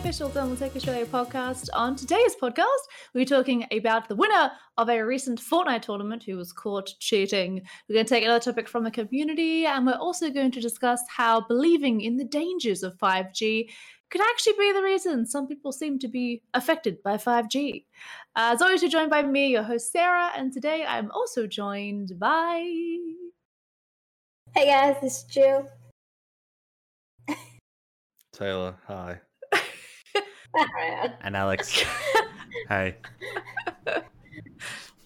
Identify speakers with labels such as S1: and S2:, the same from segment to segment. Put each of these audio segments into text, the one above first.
S1: official Double Tech Australia podcast. On today's podcast, we're talking about the winner of a recent Fortnite tournament who was caught cheating. We're going to take another topic from the community, and we're also going to discuss how believing in the dangers of 5G could actually be the reason some people seem to be affected by 5G. Uh, as always, you're joined by me, your host Sarah, and today I'm also joined by.
S2: Hey guys, this is Jill.
S3: Taylor, hi.
S2: Alright.
S4: And Alex. hey.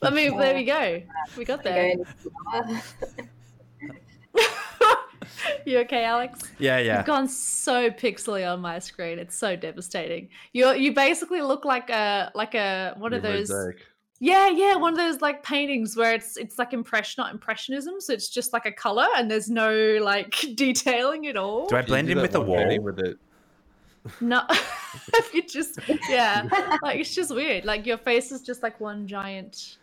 S1: I mean, there we go. We got there. You okay, Alex?
S4: Yeah, yeah.
S1: You've gone so pixely on my screen. It's so devastating. You you basically look like a like a one of those.
S3: mosaic.
S1: Yeah, yeah, one of those like paintings where it's it's like impression, not impressionism. So it's just like a color and there's no like detailing at all.
S4: Do I blend
S3: do
S4: in with the wall?
S3: With it.
S1: No, you just yeah, like it's just weird. Like your face is just like one giant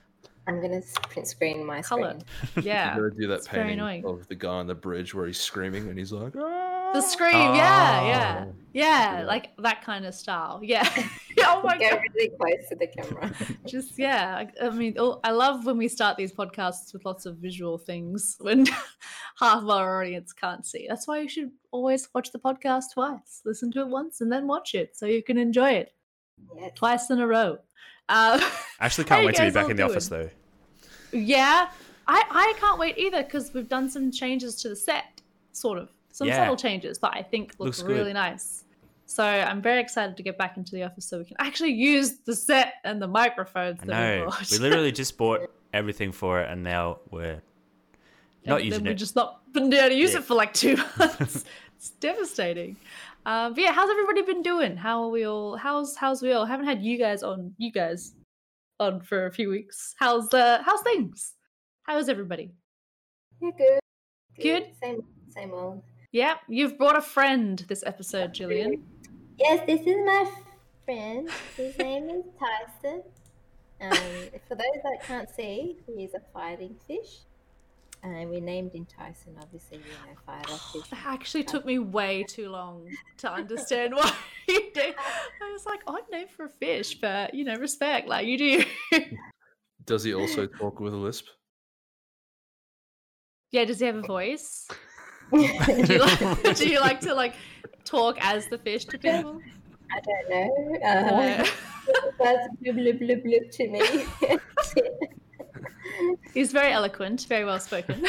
S2: I'm gonna print screen my
S1: color.
S2: screen.
S1: Yeah,
S3: You gotta do that
S1: it's very
S3: painting
S1: annoying.
S3: of the guy on the bridge where he's screaming and he's like, ah!
S1: The scream. Yeah, yeah,
S3: Oh.
S1: yeah,
S3: Yeah.
S1: like that kind of style. Yeah. oh my
S2: Go
S1: god.
S2: really close to the camera.
S1: just yeah I, I mean oh, i love when we start these podcasts with lots of visual things when half of our audience can't see that's why you should always watch the podcast twice listen to it once and then watch it so you can enjoy it
S2: Yes.
S1: twice in a row uh,
S4: I actually can't wait to be back in the office though.
S1: yeah i i can't wait either because we've done some changes to the set sort of some
S4: Yeah.
S1: subtle changes that i think look
S4: Looks good.
S1: really nice so i'm very excited to get back into the office so we can actually use the set and the microphones
S4: I
S1: that we
S4: know. We literally just bought everything for it and now we're not
S1: and
S4: using
S1: then we
S4: it.
S1: just not been able to use
S4: Yeah.
S1: it for like two months. it's devastating. Um, but yeah, how's everybody been doing? How are we all? How's how's we all? haven't had you guys on. You guys on for a few weeks. How's uh how's things? How's everybody?
S2: You're good.
S1: Good?
S2: Same, same old.
S1: Yeah, you've brought a friend this episode, Gillian.
S2: Yes, this is my friend. His name is Tyson. Um, for those that can't see, he is a fighting fish. And we named him Tyson, obviously, you know, fighter fish.
S1: That actually took me way too long to understand why you did. I was like, I'm named for a fish, but you know, respect, like you do.
S3: Does he also talk with a lisp?
S1: yeah, does he have a voice? do you like, do you like to like talk as the fish to people?
S2: I don't know. Uh,
S1: Yeah.
S2: That's blub, blub, blub, blub to me.
S1: He's very eloquent, very well spoken.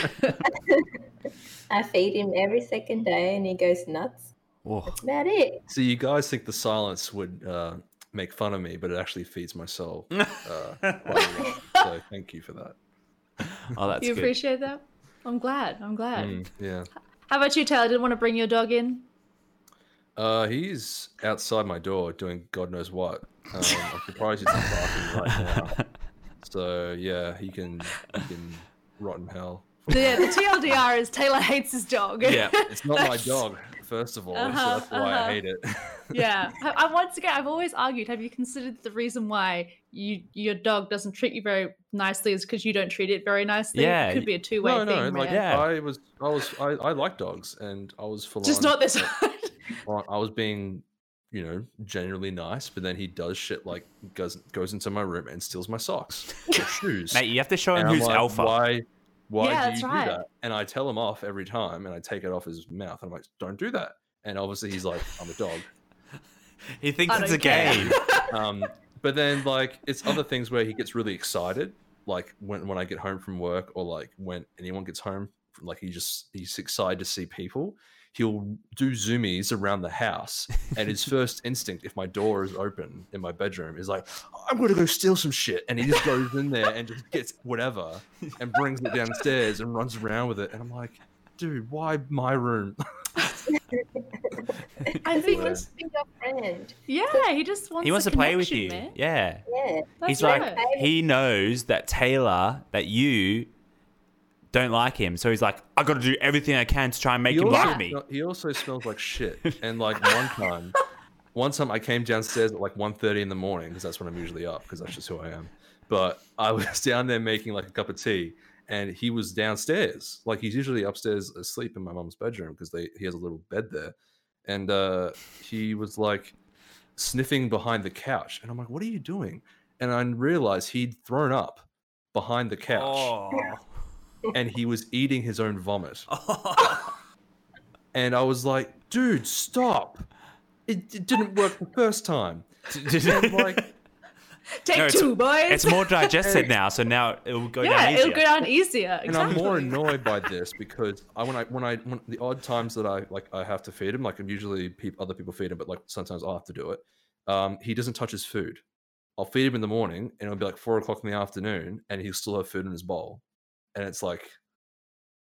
S2: I feed him every second day and he goes nuts.
S4: Oh,
S2: That's about it.
S3: So you guys think the silence would uh, make fun of me, but it actually feeds my soul. Uh, quite a lot. So thank you for that.
S4: oh that's
S1: you
S4: good.
S1: appreciate that? I'm glad. I'm glad.
S3: Mm, yeah.
S1: How about you, Taylor? Didn't want to bring your dog in?
S3: Uh, he's outside my door doing God knows what. Um, I'm surprised he's not barking right now. So yeah, he can he can rot in hell.
S1: Yeah, the TLDR is Taylor hates his dog.
S4: Yeah,
S3: It's not my dog, first of all,
S1: Uh-huh,
S3: so that's why
S1: uh-huh.
S3: I hate it.
S1: yeah. I, I once again, I've always argued. Have you considered the reason why you your dog doesn't treat you very nicely is because you don't treat it very nicely?
S4: Yeah,
S1: it could be a two way
S3: no,
S1: thing.
S3: no, no.
S1: like.
S4: Yeah.
S3: I was, I was, I, I like dogs, and I was full
S1: Just
S3: on-
S1: not this one.
S3: I was being, you know, generally nice, but then he does shit like goes goes into my room and steals my socks or shoes.
S4: Mate, you have to show him
S3: And
S4: who's
S3: like,
S4: alpha.
S3: Why? Why
S1: Yeah,
S3: do
S1: that's
S3: you
S1: right.
S3: do that? And I tell him off every time, and I take it off his mouth. And I'm like, don't do that. And obviously he's like, I'm a dog.
S4: He thinks it's a
S1: care.
S4: game.
S3: Um, but then like it's other things where he gets really excited, like when when I get home from work, or like when anyone gets home, like he just he's excited to see people. He'll do zoomies around the house, and his first instinct, if my door is open in my bedroom, is like, "I'm gonna go steal some shit," and he just goes in there and just gets whatever and brings it downstairs and runs around with it, and I'm like, "Dude, why my room?"
S1: I think He
S2: wants to be your friend.
S1: yeah, he just wants.
S4: he wants to play with you.
S1: man.
S4: Yeah.
S2: Yeah.
S1: That's
S4: He's like
S1: right.
S4: he knows that Taylor, that you don't like him, so he's like, I got to do everything I can to try and make
S3: He
S4: him
S3: also,
S4: like me.
S3: he also smells like shit. And like one time, one time I came downstairs at like 1.30 in the morning because that's when I'm usually up because that's just who I am. But I was down there making like a cup of tea, and he was downstairs. Like he's usually upstairs asleep in my mom's bedroom because they he has a little bed there, and uh, he was like sniffing behind the couch, and I'm like, "What are you doing?" And I realized he'd thrown up behind the couch,
S4: Oh.
S3: And he was eating his own vomit. And I was like, "Dude, stop! It, it didn't work the first time." And like,
S1: Take
S4: No,
S1: two, boys.
S4: it's more digested now, so now it will go
S1: yeah,
S4: down easier.
S1: it'll go down easier.
S3: and I'm more annoyed by this because I when I when I when the odd times that I like I have to feed him, like I'm usually peop other people feed him, but like sometimes I have to do it. Um, he doesn't touch his food. I'll feed him in the morning, and it'll be like four o'clock in the afternoon, and he'll still have food in his bowl, and it's like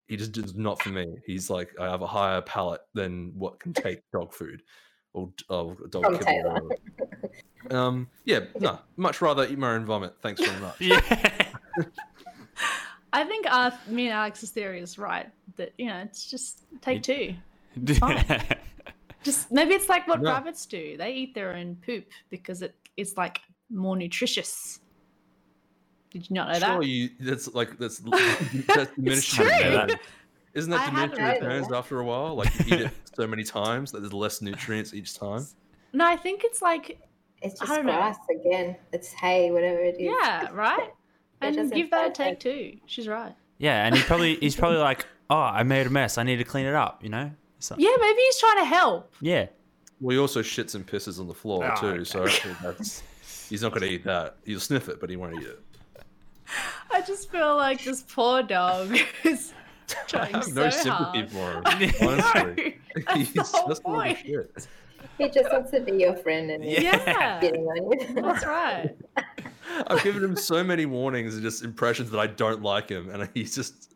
S3: he just is not for me. He's like I have a higher palate than what can take dog food or oh, dog
S2: From
S3: kibble. or. Um, yeah, no, much rather eat my own vomit. Thanks very much.
S4: Yeah.
S1: I think uh, me and Alex's theory is right. That you know, it's just take two. Just maybe it's like what rabbits do. They eat their own poop because it is like more nutritious. Did you not know
S3: Sure,
S1: that?
S3: you that's like that's that's diminishing
S1: true.
S3: returns. Isn't that
S1: I hadn't
S3: diminishing returns
S2: that.
S3: after a while? Like you eat it so many times that there's less nutrients each time.
S1: No, I think it's like
S2: It's
S1: I
S2: just
S1: don't know.
S2: grass again. It's hay, whatever it is.
S1: yeah, right.
S2: It
S1: And
S2: doesn't
S1: give that a
S2: taste
S1: take
S2: like-
S1: too. She's right.
S4: yeah, and he probably he's probably like, oh, I made a mess. I need to clean it up. You know. So,
S1: Yeah, maybe he's trying to help.
S4: yeah.
S3: Well, he also shits and pisses on the floor
S4: Oh,
S3: too,
S4: okay.
S3: so that's he's not going to eat that. He'll sniff it, but he won't eat it.
S1: I just feel like this poor dog is
S3: I
S1: trying
S3: have
S1: so
S3: no sympathy
S1: hard.
S3: for him.
S1: No,
S3: Honestly,
S1: that's
S3: he's
S1: the whole
S3: just a little
S1: point.
S3: shit.
S2: He just wants to be your friend and he's
S1: Yeah,
S2: getting on you.
S1: that's right.
S3: I've given him so many warnings and just impressions that I don't like him, and he just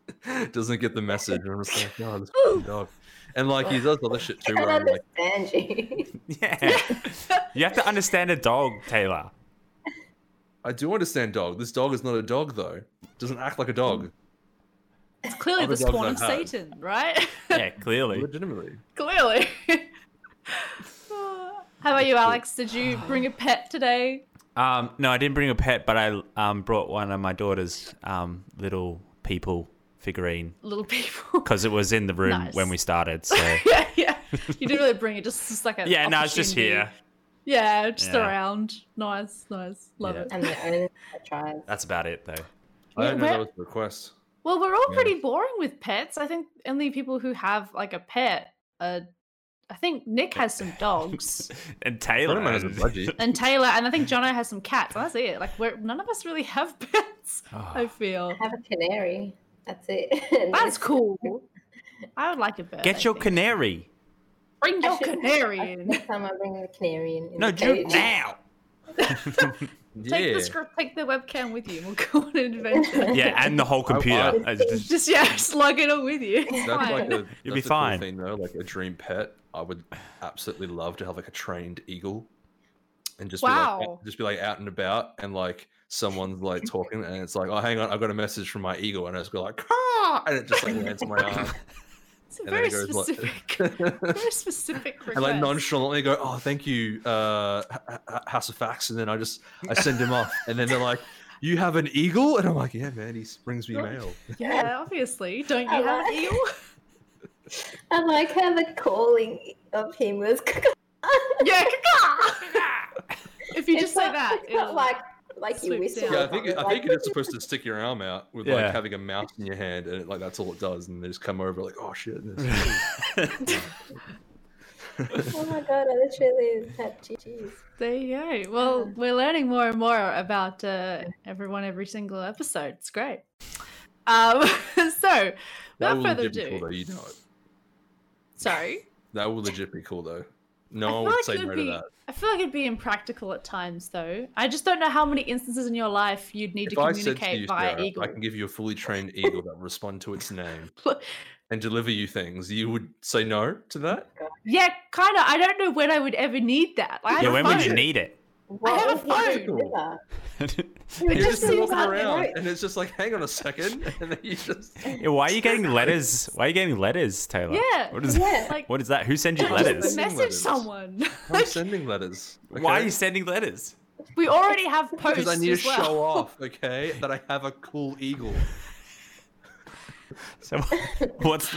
S3: doesn't get the message. And I'm just like, no, this fucking dog. And like he does other shit
S2: I
S3: too,
S2: don't
S3: where I'm like,
S2: understand you.
S4: Yeah. you have to understand a dog, Taylor.
S3: I do understand dog. This dog is not a dog though. It Doesn't act like a dog.
S1: It's clearly
S3: Other
S1: the spawn of
S3: had.
S1: Satan, right?
S4: Yeah, clearly.
S3: Legitimately.
S1: clearly. How about you, Alex? Did you bring a pet today?
S4: Um, no, I didn't bring a pet, but I um, brought one of my daughter's um, little people figurine
S1: Little people.
S4: because it was in the room
S1: Nice.
S4: when we started. So
S1: yeah, yeah. You didn't really bring it, just, just like a.
S4: yeah, no, it's just here.
S1: Yeah, just
S4: Yeah.
S1: around. Nice, nice. Love
S4: Yeah.
S1: it.
S2: I'm the only one that tries.
S4: That's about it, though.
S3: I didn't know
S1: Where-
S3: that was a request.
S1: Well, we're all
S3: Yeah.
S1: pretty boring with pets. I think only people who have like a pet. Uh, I think Nick has some dogs,
S4: And Taylor.
S3: Spider-Man has a budgie.
S1: and Taylor, and I think Jono has some cats. And that's it. Like, we're none of us really have pets.
S4: Oh.
S1: I feel
S2: I have a canary. That's it. And
S1: that's
S2: it's-
S1: cool. I would like a bird. I
S4: Get your
S1: think.
S4: canary.
S1: Bring your
S2: should-
S1: canary
S2: I-
S1: in.
S2: Next time I bring the canary in. in
S4: No,
S2: the
S4: do
S2: cage.
S4: now.
S1: Take the script, take the webcam with you. We'll go on an adventure.
S4: Yeah, and the whole computer.
S3: I-
S4: I just-
S1: Just yeah, slug it all with you. It's
S3: That's
S1: fine.
S3: like a,
S4: You'll be
S3: a cool
S4: fine.
S3: thing though, like a dream pet. I would absolutely love to have like a trained eagle, and just be like, just be like out and about, and like someone's like talking, and it's like, oh, hang on, I've got a message from my eagle, and I just go like, ah, and it just like lands on my arm,
S1: It's a
S3: and
S1: very
S3: it goes like-
S1: specific, very specific request.
S3: and like nonchalantly go, oh, thank you, uh, H- H- House of Facts, and then I just I send him off, and then they're like. You have an eagle, and I'm like, yeah, man. He brings me mail.
S1: Yeah, obviously. Don't you
S2: I
S1: have an
S2: like-
S1: eagle?
S2: I like how the calling of him was.
S1: yeah. if you
S2: It's
S1: just say
S2: not-
S1: that,
S2: it's not like like you whistle.
S3: Yeah, I think
S2: something,
S3: I think you're just supposed to stick your arm out with
S4: Yeah.
S3: like having a mouse in your hand, and it, like that's all it does, and they just come over like, oh shit. and it's-
S2: Oh my god! I literally had GGs.
S1: there you go. Well, we're learning more and more about uh, everyone every single episode. It's great. Um, so,
S3: that
S1: without
S3: will
S1: further
S3: legit be
S1: ado,
S3: cool though. You know it.
S1: sorry.
S3: That will legit be cool though.
S1: I
S3: No one
S1: feel
S3: would
S1: like
S3: say
S1: it
S3: no
S1: would
S3: to
S1: be-
S3: that.
S1: I feel like it'd be impractical at times, though. I just don't know how many instances in your life you'd need
S3: If
S1: to
S3: I said to
S1: communicate
S3: you,
S1: via
S3: Sarah,
S1: eagle.
S3: I can give you a fully trained eagle that will respond to its name and deliver you things, you would say no to that?
S1: Yeah, kind of. I don't know when I would ever need that. Like,
S4: yeah, when would you
S1: phone.
S4: need it?
S2: What
S1: have a
S2: he
S1: phone.
S2: deliver? He
S3: You're
S2: would
S3: just
S2: deliver
S3: walking around,
S2: right.
S3: and it's just like, hang on a second, and then you just.
S4: Yeah, why are you getting letters? Why are you getting letters, Taylor?
S1: Yeah,
S4: What is
S2: Yeah.
S1: Like,
S4: What is that? Who sends you letters?
S3: Sending
S1: message
S3: letters.
S1: someone.
S3: I'm sending letters.
S4: Why are you sending letters?
S1: we already have posts.
S3: Because I need to
S1: well.
S3: show off, okay, that I have a cool eagle.
S4: So what's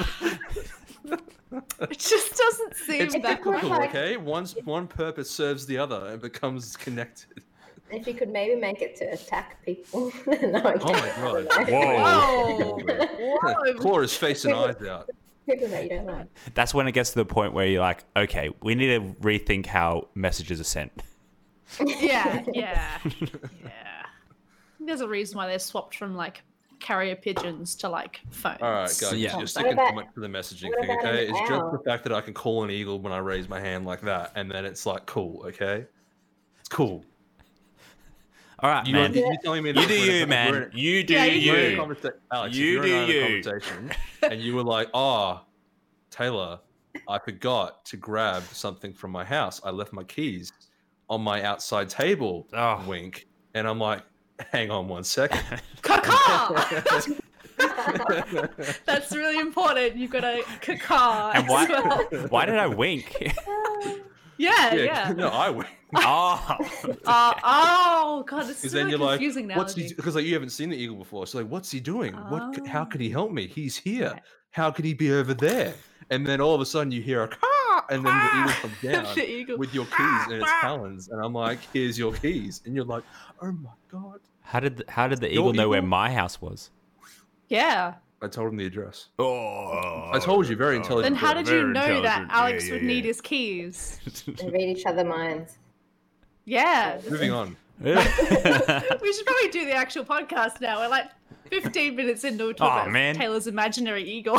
S4: the,
S1: It just doesn't seem
S3: It's
S1: that
S2: cool. like-
S3: okay? Once one purpose serves the other and becomes connected.
S2: If you could maybe make it to attack people. no, I
S3: Oh my
S2: can't.
S3: God.
S4: Whoa.
S1: Whoa.
S3: Claw is facing eyes out.
S2: People that you don't like.
S4: That's when it gets to the point where you're like, okay, we need to rethink how messages are sent.
S1: yeah, yeah, yeah. There's a reason why they swapped from like carrier pigeons to like phones.
S3: All right, guys,
S4: Yeah.
S3: you're sticking
S2: about-
S3: too much to the messaging thing, okay?
S2: an
S3: It's just the fact that I can call an eagle when I raise my hand like that, and then it's like cool, okay? It's cool.
S4: All right,
S3: You,
S4: man.
S3: you, you're telling me
S4: You do
S3: we're a-
S4: you, man.
S3: in-
S4: You do
S1: Yeah, you
S3: we're in a
S4: you.
S3: conversa- Alex,
S4: You
S3: you
S4: do
S3: do
S4: you.
S3: conversation, and you were like, "Oh, Taylor, I forgot to grab something from my house. I left my keys on my outside table."
S4: Oh.
S3: Wink, and I'm like, "Hang on one second.
S1: Caca! That's really important. You've got a caca
S4: And
S1: as
S4: why,
S1: well.
S4: why did I wink?
S1: Yeah,
S3: yeah,
S1: yeah.
S3: no, I wink."
S4: oh,
S1: Uh, oh god, this is
S3: Because then
S1: really
S3: you're like,
S1: confusing now.
S3: what's he? Because like you haven't seen the eagle before, so like, what's he doing? What? How
S1: Oh.
S3: could he help me? He's here.
S1: Right.
S3: How could he be over there? And then all of a sudden you hear a caw, and then the eagle comes down
S1: the eagle.
S3: with your keys in its talons, and I'm like, here's your keys, and you're like, oh my god.
S4: how did the, how did the
S3: Your
S4: eagle know where my house was?
S1: Yeah.
S3: I told him the address.
S4: Oh,
S3: I told you, very intelligent.
S1: Then how did you know that. Alex
S4: Yeah,
S1: would
S4: yeah,
S1: need his keys?
S2: They read each other minds.
S1: Yeah.
S3: Moving
S1: is-
S3: on.
S1: we should probably do the actual podcast now. We're like 15 minutes into a talk
S4: Aw,
S1: about
S4: man.
S1: Taylor's imaginary eagle.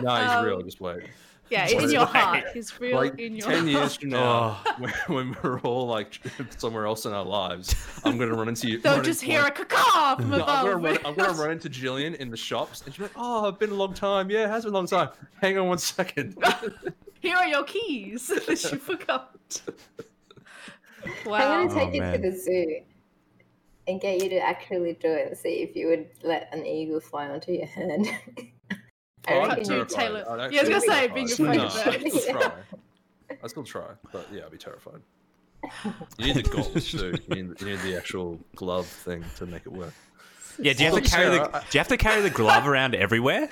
S3: No, he's
S1: Um,
S3: real. Just wait.
S1: Yeah, in your heart. He's real
S3: Like
S1: in your
S3: ten
S1: heart.
S3: years from now, when, when we're all like somewhere else in our lives, I'm gonna run into you.
S1: They'll just
S3: into,
S1: hear a
S3: like-
S1: caca from
S3: No, I'm, gonna
S1: above.
S3: run, I'm gonna run into Jillian in the shops, and she's like, "Oh, it's been a long time. Yeah, it has been a long time. Hang on one second.
S1: Here are your keys that you forgot.
S2: I'm gonna take
S4: Oh,
S2: you
S4: man.
S2: to the zoo and get you to actually do it. See if you would let an eagle fly onto your hand. I
S3: Oh,
S2: reckon
S3: I'm
S1: you,
S2: you'd-
S3: terrified.
S1: Taylor.
S3: I'd
S1: Yeah, I was gonna say, being afraid
S3: No,
S1: of
S3: I'd
S1: birds.
S3: try. I'd still try, but yeah, I'd be terrified. You need the goggles too. You need, you need the actual glove thing to make it work.
S4: yeah, do you have to carry the do you have to carry the glove around everywhere?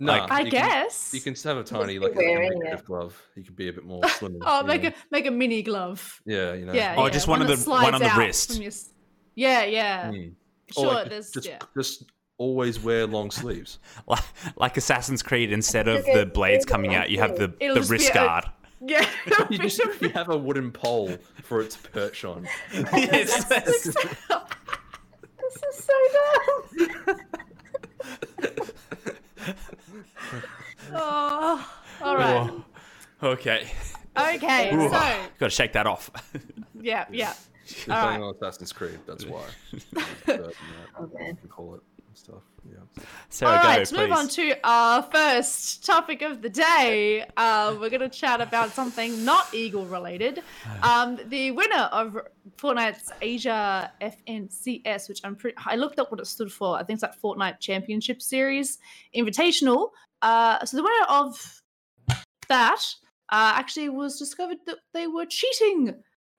S3: No,
S4: Like-
S1: I
S3: you can-
S1: guess.
S3: you can have a tiny, like a
S2: wearing
S3: glove. You can be a bit more slim.
S1: Oh, make
S3: know.
S1: a make a mini glove.
S3: Yeah, you know.
S1: Yeah.
S4: Oh,
S1: yeah,
S4: just one of
S1: that
S4: the- one on the wrist.
S1: your Yeah, yeah.
S3: Mm.
S1: Sure,
S3: like,
S1: there's
S3: just,
S1: yeah.
S3: just always wear long sleeves.
S4: Like, like Assassin's Creed, instead of the blades coming out, you have the,
S1: It'll
S4: the
S1: just be
S4: wrist
S1: a-
S4: guard.
S1: Yeah.
S3: You just you have a wooden pole for it to perch on.
S4: Yes.
S1: this is so dumb. oh, all right.
S4: Oh, okay.
S1: Okay,
S4: Ooh,
S1: so
S4: Got to shake that off.
S1: yeah, yeah.
S3: You're
S1: All
S3: playing
S1: right.
S3: on Assassin's Creed. That's why. But, you know,
S2: man.
S3: you can call it and stuff. Yeah.
S4: Sarah,
S1: All right,
S4: go,
S1: let's
S4: please.
S1: move on to our first topic of the day. Uh, we're going to chat about something not Eagle related. Um, the winner of Fortnite's Asia FNCS, which I'm pretty, I looked up what it stood for. I think it's like Fortnite Championship Series Invitational. Uh, so the winner of that uh, actually was discovered that they were cheating.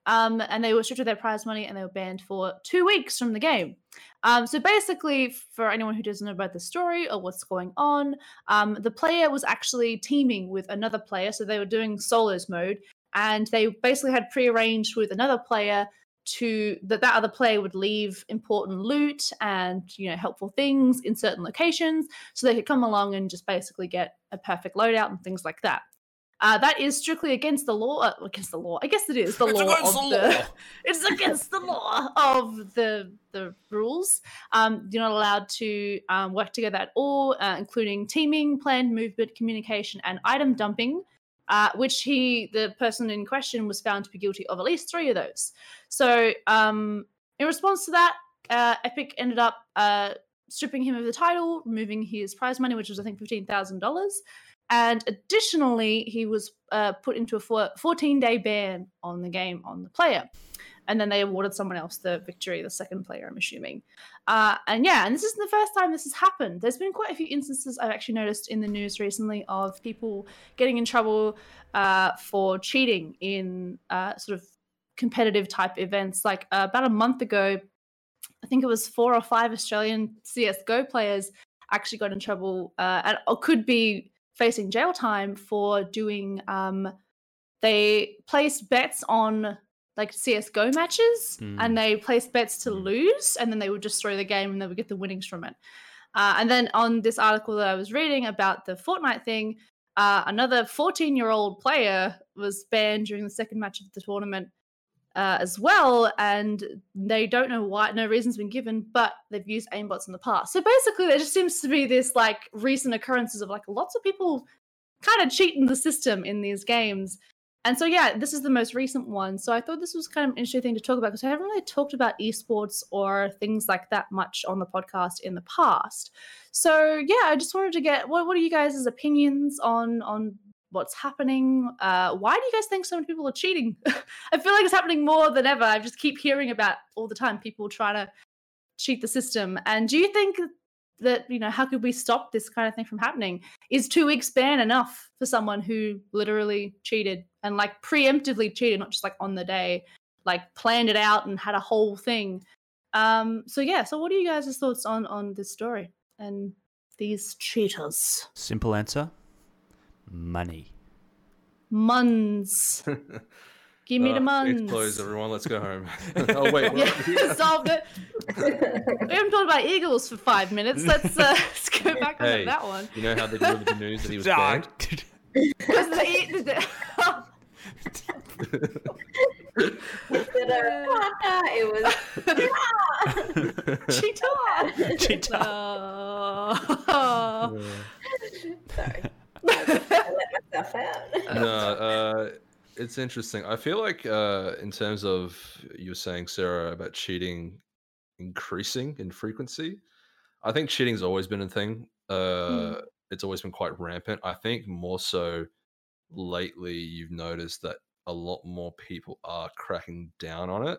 S1: Um, and they were stripped of their prize money and they were banned for two weeks from the game. Um, so basically, for anyone who doesn't know about the story or what's going on, um, the player was actually teaming with another player. So they were doing solos mode, and they basically had prearranged with another player to that that other player would leave important loot and you know helpful things in certain locations, so they could come along and just basically get a perfect loadout and things like that. Uh, that is strictly against the law. Uh, against the law, I guess it is the
S4: It's
S1: law
S4: against the
S1: the.
S4: law.
S1: It's against the law of the the rules. Um, you're not allowed to um, work together at all, uh, including teaming, planned movement, communication, and item dumping. Uh, which he, the person in question, was found to be guilty of at least three of those. So, um, in response to that, uh, Epic ended up uh, stripping him of the title, removing his prize money, which was I think fifteen thousand dollars, and additionally, he was uh, put into a 14 day ban on the game on the player. And then they awarded someone else the victory, the second player, I'm assuming. Uh, and yeah, and this isn't the first time this has happened. There's been quite a few instances I've actually noticed in the news recently of people getting in trouble uh, for cheating in uh, sort of competitive type events. Like uh, about a month ago, I think it was four or five Australian CSGO players actually got in trouble, uh, and or could be facing jail time for doing. Um, they placed bets on like CS:GO matches,
S4: Mm.
S1: and they placed bets to
S3: Mm.
S1: lose, and then they would just throw the game, and they would get the winnings from it. Uh, and then on this article that I was reading about the Fortnite thing, uh, another 14 year old player was banned during the second match of the tournament uh, as well. And they don't know why, no reason's been given, but they've used aimbots in the past. So basically, there just seems to be this like recent occurrences of like lots of people kind of cheating the system in these games. And so, yeah, this is the most recent one. So I thought this was kind of an interesting thing to talk about because I haven't really talked about esports or things like that much on the podcast in the past. So yeah, I just wanted to get what what are you guys' opinions on on what's happening? Uh, why do you guys think so many people are cheating? I feel like it's happening more than ever. I just keep hearing about all the time people trying to cheat the system. And do you think that you know how could we stop this kind of thing from happening? Is two weeks ban enough for someone who literally cheated and like preemptively cheated, not just like on the day, like planned it out and had a whole thing? Um, so yeah, so what are you guys' thoughts on on this story and these cheaters?
S4: Simple answer money.
S1: Muns. Give me the
S3: Uh,
S1: muns.
S3: Case closed, everyone. Let's go home. oh wait, what?
S1: Yeah, solved it. We haven't talked about Eagles for five minutes. Let's uh, let's go back
S3: Hey.
S1: on that one.
S3: you know how they delivered the news that he was banned?
S1: Because the, the,
S2: Instead of "Papa," it was
S1: cheetah.
S4: Cheetah.
S1: No.
S2: sorry. I let myself out.
S3: no, uh, it's interesting. I feel like uh, in terms of you were saying, Sarah, about cheating increasing in frequency, I think cheating's always been a thing. Uh, It's always been quite rampant. I think more so lately, you've noticed that a lot more people are cracking down on it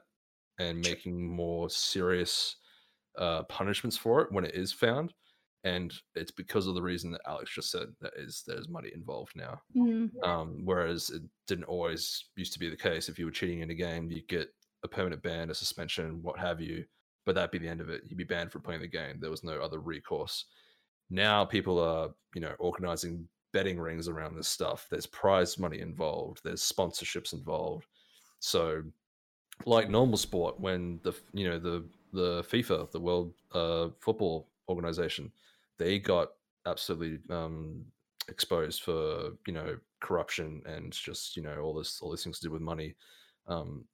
S3: and making more serious uh, punishments for it when it is found. And it's because of the reason that Alex just said that is there's money involved now.
S1: Mm,
S3: Um, whereas it didn't always used to be the case. If you were cheating in a game, you get a permanent ban, a suspension, what have you. But that'd be the end of it. You'd be banned from playing the game. There was no other recourse. Now people are, you know, organizing betting rings around this stuff. There's prize money involved. There's sponsorships involved. So, like normal sport, when the you know the the FIFA, the World uh, Football Organization, they got absolutely um, exposed for you know corruption and just you know all this all these things to do with money. Um,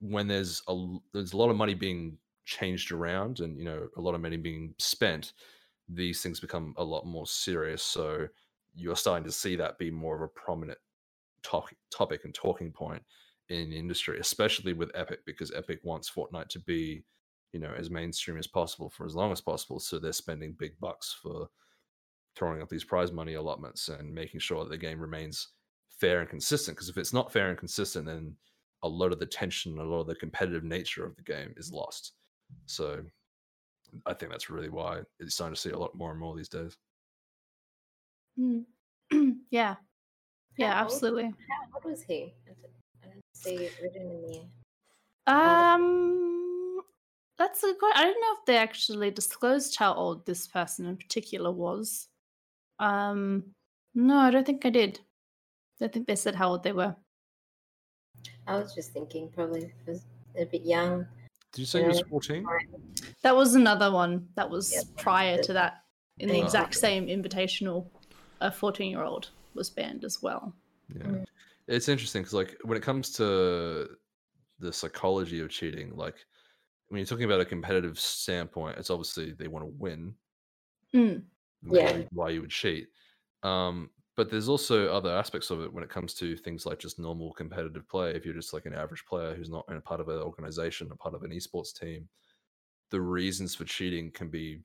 S3: when there's a there's a lot of money being changed around and you know a lot of money being spent, these things become a lot more serious. So you're starting to see that be more of a prominent talk, topic and talking point in industry, especially with Epic, because Epic wants Fortnite to be, you know, as mainstream as possible for as long as possible. So they're spending big bucks for throwing up these prize money allotments and making sure that the game remains fair and consistent. Because if it's not fair and consistent, then a lot of the tension, a lot of the competitive nature of the game is lost. So I think that's really why it's starting to see a lot more and more these days.
S1: mm. yeah. Yeah,
S2: How old-
S1: absolutely.
S2: How old was he? I don't, I don't see it written in the.
S1: Um, that's a good. I don't know if they actually disclosed how old this person in particular was. Um, no, I don't think I did. I think they said how old they were.
S2: I was just thinking probably was a bit young.
S3: Did you say he was 14?
S1: That was another one that was
S2: Yep.
S1: prior to that. In the
S2: Oh,
S1: exact same invitational, a 14 year old was banned as well.
S3: Yeah.
S2: Mm.
S3: It's interesting because, like, when it comes to the psychology of cheating, like, when you're talking about a competitive standpoint, it's obviously they want to win.
S1: Mm.
S2: Yeah.
S3: Why you would cheat. Um, but there's also other aspects of it when it comes to things like just normal competitive play. If you're just like an average player who's not in a part of an organization, a part of an esports team, the reasons for cheating can be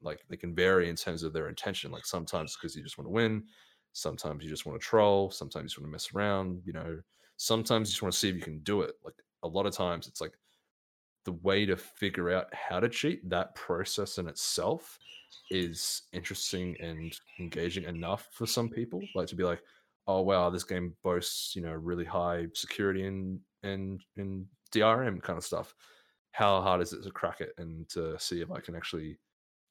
S3: like they can vary in terms of their intention. Like sometimes because you just want to win, sometimes you just want to troll, sometimes you just want to mess around, you know, sometimes you just want to see if you can do it. Like a lot of times it's like the way to figure out how to cheat, that process in itself is interesting and engaging enough for some people. Like to be like, oh wow, this game boasts, you know, really high security and and and DRM kind of stuff. How hard is it to crack it and to see if I can actually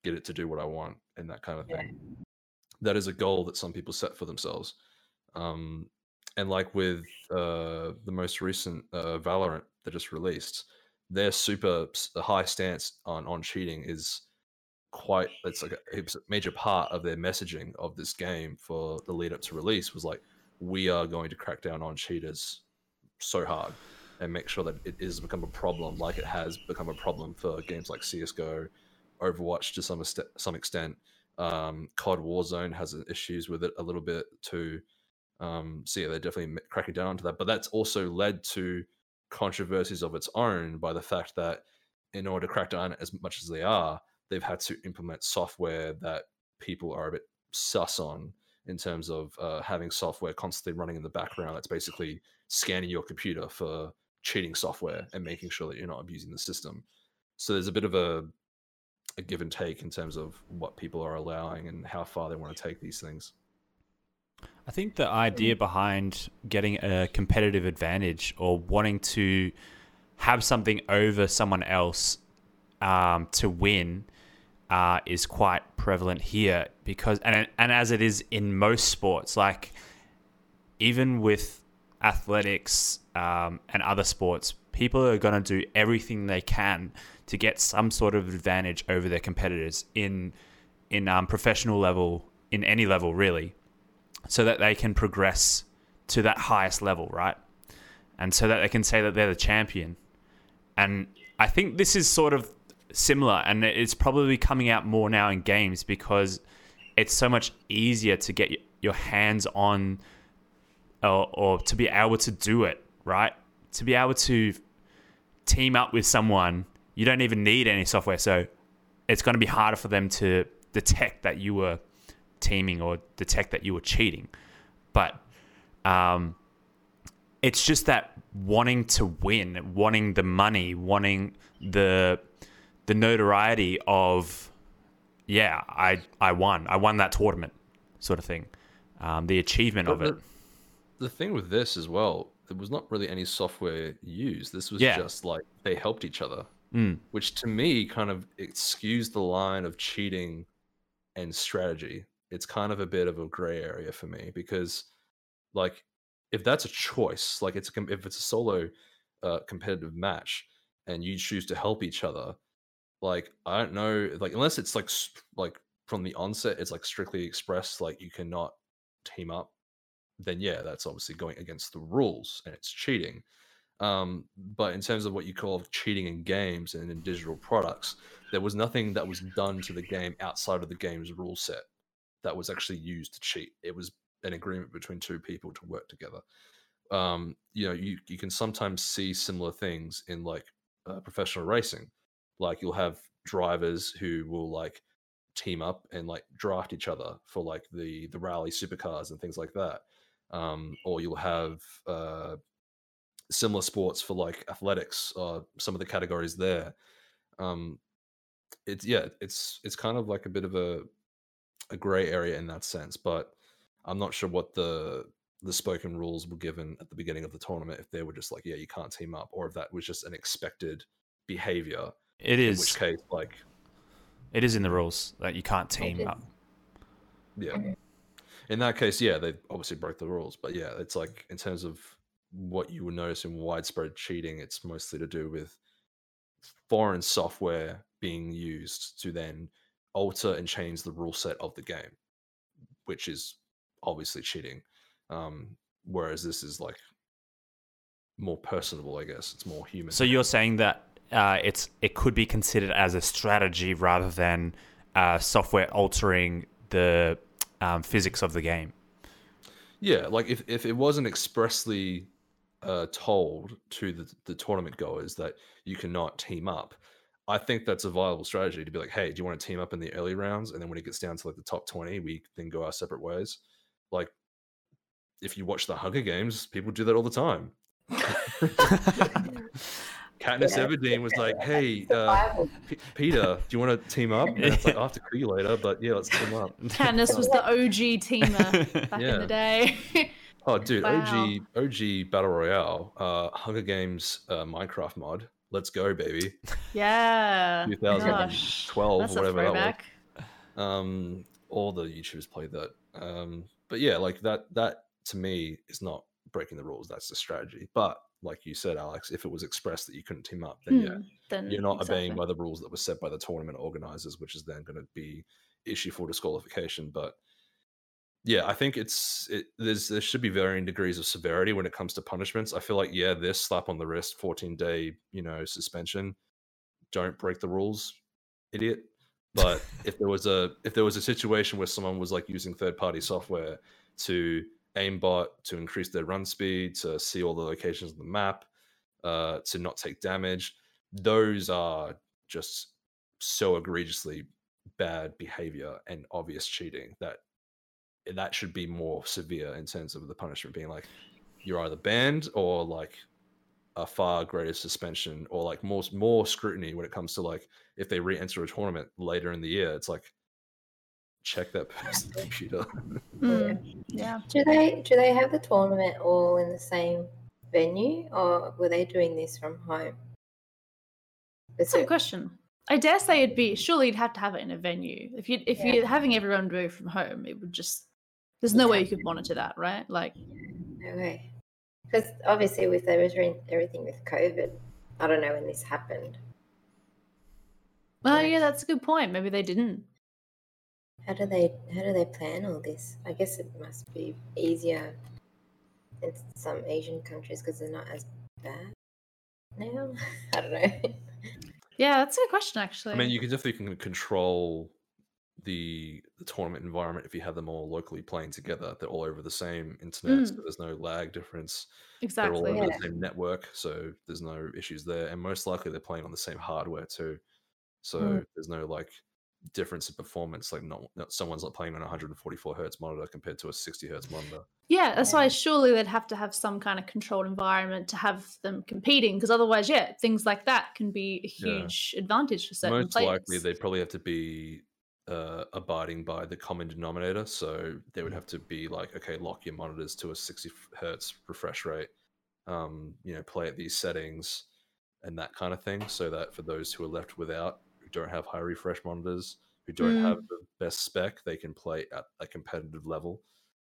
S3: get it to do what I want and that kind of
S2: Yeah.
S3: thing. that is a goal that some people set for themselves. Um, and like with uh, the most recent uh, Valorant that just released, their super high stance on on cheating is quite. It's like a, it's a major part of their messaging of this game for the lead up to release was like, we are going to crack down on cheaters so hard and make sure that it is become a problem, like it has become a problem for games like CS:GO, Overwatch to some extent. Some extent. Um, COD Warzone has issues with it a little bit too. Um, so yeah, they're definitely cracking down onto that. But that's also led to controversies of its own by the fact that in order to crack down as much as they are, they've had to implement software that people are a bit sus on in terms of uh, having software constantly running in the background that's basically scanning your computer for cheating software and making sure that you're not abusing the system. So there's a bit of a a give and take in terms of what people are allowing and how far they want to take these things.
S4: I think the idea behind getting a competitive advantage or wanting to have something over someone else um, to win uh, is quite prevalent here because and and as it is in most sports, like even with athletics um, and other sports, people are going to do everything they can to get some sort of advantage over their competitors in in um, professional level, in any level really so that they can progress to that highest level, right? And so that they can say that they're the champion. And I think this is sort of similar, and it's probably coming out more now in games because it's so much easier to get your hands on or, or to be able to do it, right? To be able to team up with someone, you don't even need any software. So it's going to be harder for them to detect that you were teaming or detect that you were cheating. But um, it's just that wanting to win, wanting the money, wanting the the notoriety of yeah, I I won, I won that tournament, sort of thing. Um, the achievement of
S3: But
S4: it.
S3: The thing with this as well, there was not really any software used. This was
S4: Yeah.
S3: just like they helped each other,
S4: Mm.
S3: which to me kind of excused the line of cheating and strategy. It's kind of a bit of a gray area for me because, like, if that's a choice, like it's a, if it's a solo uh, competitive match and you choose to help each other, like I don't know, like unless it's like like from the onset, it's like strictly expressed, like you cannot team up then yeah, that's obviously going against the rules and it's cheating. Um, but in terms of what you call cheating in games and in digital products, there was nothing that was done to the game outside of the game's rule set that was actually used to cheat. It was an agreement between two people to work together. Um, you know, you, you can sometimes see similar things in like uh, professional racing. Like you'll have drivers who will like team up and like draft each other for like the the rally supercars and things like that um, or you'll have uh, similar sports for like athletics or some of the categories there. Um, it's yeah, it's it's kind of like a bit of a a gray area in that sense, but I'm not sure what the the spoken rules were given at the beginning of the tournament if they were just like yeah you can't team up or if that was just an expected behavior
S4: It
S3: in
S4: is.
S3: which case like
S4: It is in the rules that you can't team up.
S3: Yeah. In that case, yeah, they obviously broke the rules. But yeah, it's like in terms of what you would notice in widespread cheating, it's mostly to do with foreign software being used to then alter and change the rule set of the game, which is obviously cheating. Um, whereas this is like more personable, I guess. It's more human.
S4: So you're saying that uh, it's it could be considered as a strategy rather than uh, software altering the um, physics of the game.
S3: Yeah, like if, if it wasn't expressly uh, told to the, the tournament goers that you cannot team up, I think that's a viable strategy to be like, hey, do you want to team up in the early rounds? And then when it gets down to like the top 20, we then go our separate ways. Like, if you watch the Hunger Games, people do that all the time. Katniss
S2: Yeah.
S3: Everdeen was like, hey, uh, P- Peeta, do you want to team up? And it's like, I have to kill you later, but yeah, let's team up.
S1: Katniss was the OG teamer back in the day.
S3: Oh, dude,
S1: Wow.
S3: OG OG Battle Royale, uh, Hunger Games uh, Minecraft mod. Let's go, baby.
S1: yeah.
S3: 2012,
S1: Gosh,
S3: whatever that was. Um, all the YouTubers played that. Um, but yeah, like that that to me is not breaking the rules. That's the strategy. But like you said, Alex, if it was expressed that you couldn't team up, then yeah,
S1: Hmm, then
S3: you're not obeying by the rules that were set by the tournament organizers, which is then going to be issue for disqualification. But yeah, I think it's it, there's there should be varying degrees of severity when it comes to punishments. I feel like yeah, this slap on the wrist, 14 day you know suspension, don't break the rules, idiot. But if there was a if there was a situation where someone was like using third party software to aimbot to increase their run speed, to see all the locations on the map, uh, to not take damage, those are just so egregiously bad behavior and obvious cheating that that should be more severe in terms of the punishment being like you're either banned or like a far greater suspension or like more more scrutiny when it comes to like if they re-enter a tournament later in the year it's like check that person's computer
S1: Mm, yeah.
S2: Do they do they have the tournament all in the same venue, or were they doing this from home?
S1: That's a good question. I dare say it'd be surely you'd have to have it in a venue. If you if
S2: Yeah.
S1: you're having everyone do it from home, it would just there's no way you could monitor that, right? Like
S2: no way. Because obviously, with everything, everything with COVID, I don't know when this happened.
S1: Oh
S2: Right.
S1: yeah, that's a good point. Maybe they didn't.
S2: How do they how do they plan all this? I guess it must be easier in some Asian countries because they're not as bad now. I don't know.
S1: Yeah, that's a good question actually.
S3: i mean you can definitely can control the the tournament environment if you have them all locally playing together they're all over the same internet so
S1: Mm.
S3: there's no lag difference
S1: exactly.
S3: they're all over
S2: Yeah.
S3: the same network, so there's no issues there. And most likely they're playing on the same hardware too, so
S2: Mm.
S3: there's no like difference in performance. Like not, not someone's not playing on a 144 hertz monitor compared to a 60 hertz monitor.
S1: Yeah, that's why surely they'd have to have some kind of controlled environment to have them competing, because otherwise, yeah, things like that can be a
S3: Yeah.
S1: huge advantage for certain
S3: most
S1: players.
S3: likely they'd probably have to be uh, abiding by the common denominator. So they would have to be like, okay, lock your monitors to a 60 hertz refresh rate. Um, you know, play at these settings and that kind of thing, so that for those who are left without, who don't have high refresh monitors, who don't
S1: Mm.
S3: have the best spec, they can play at a competitive level.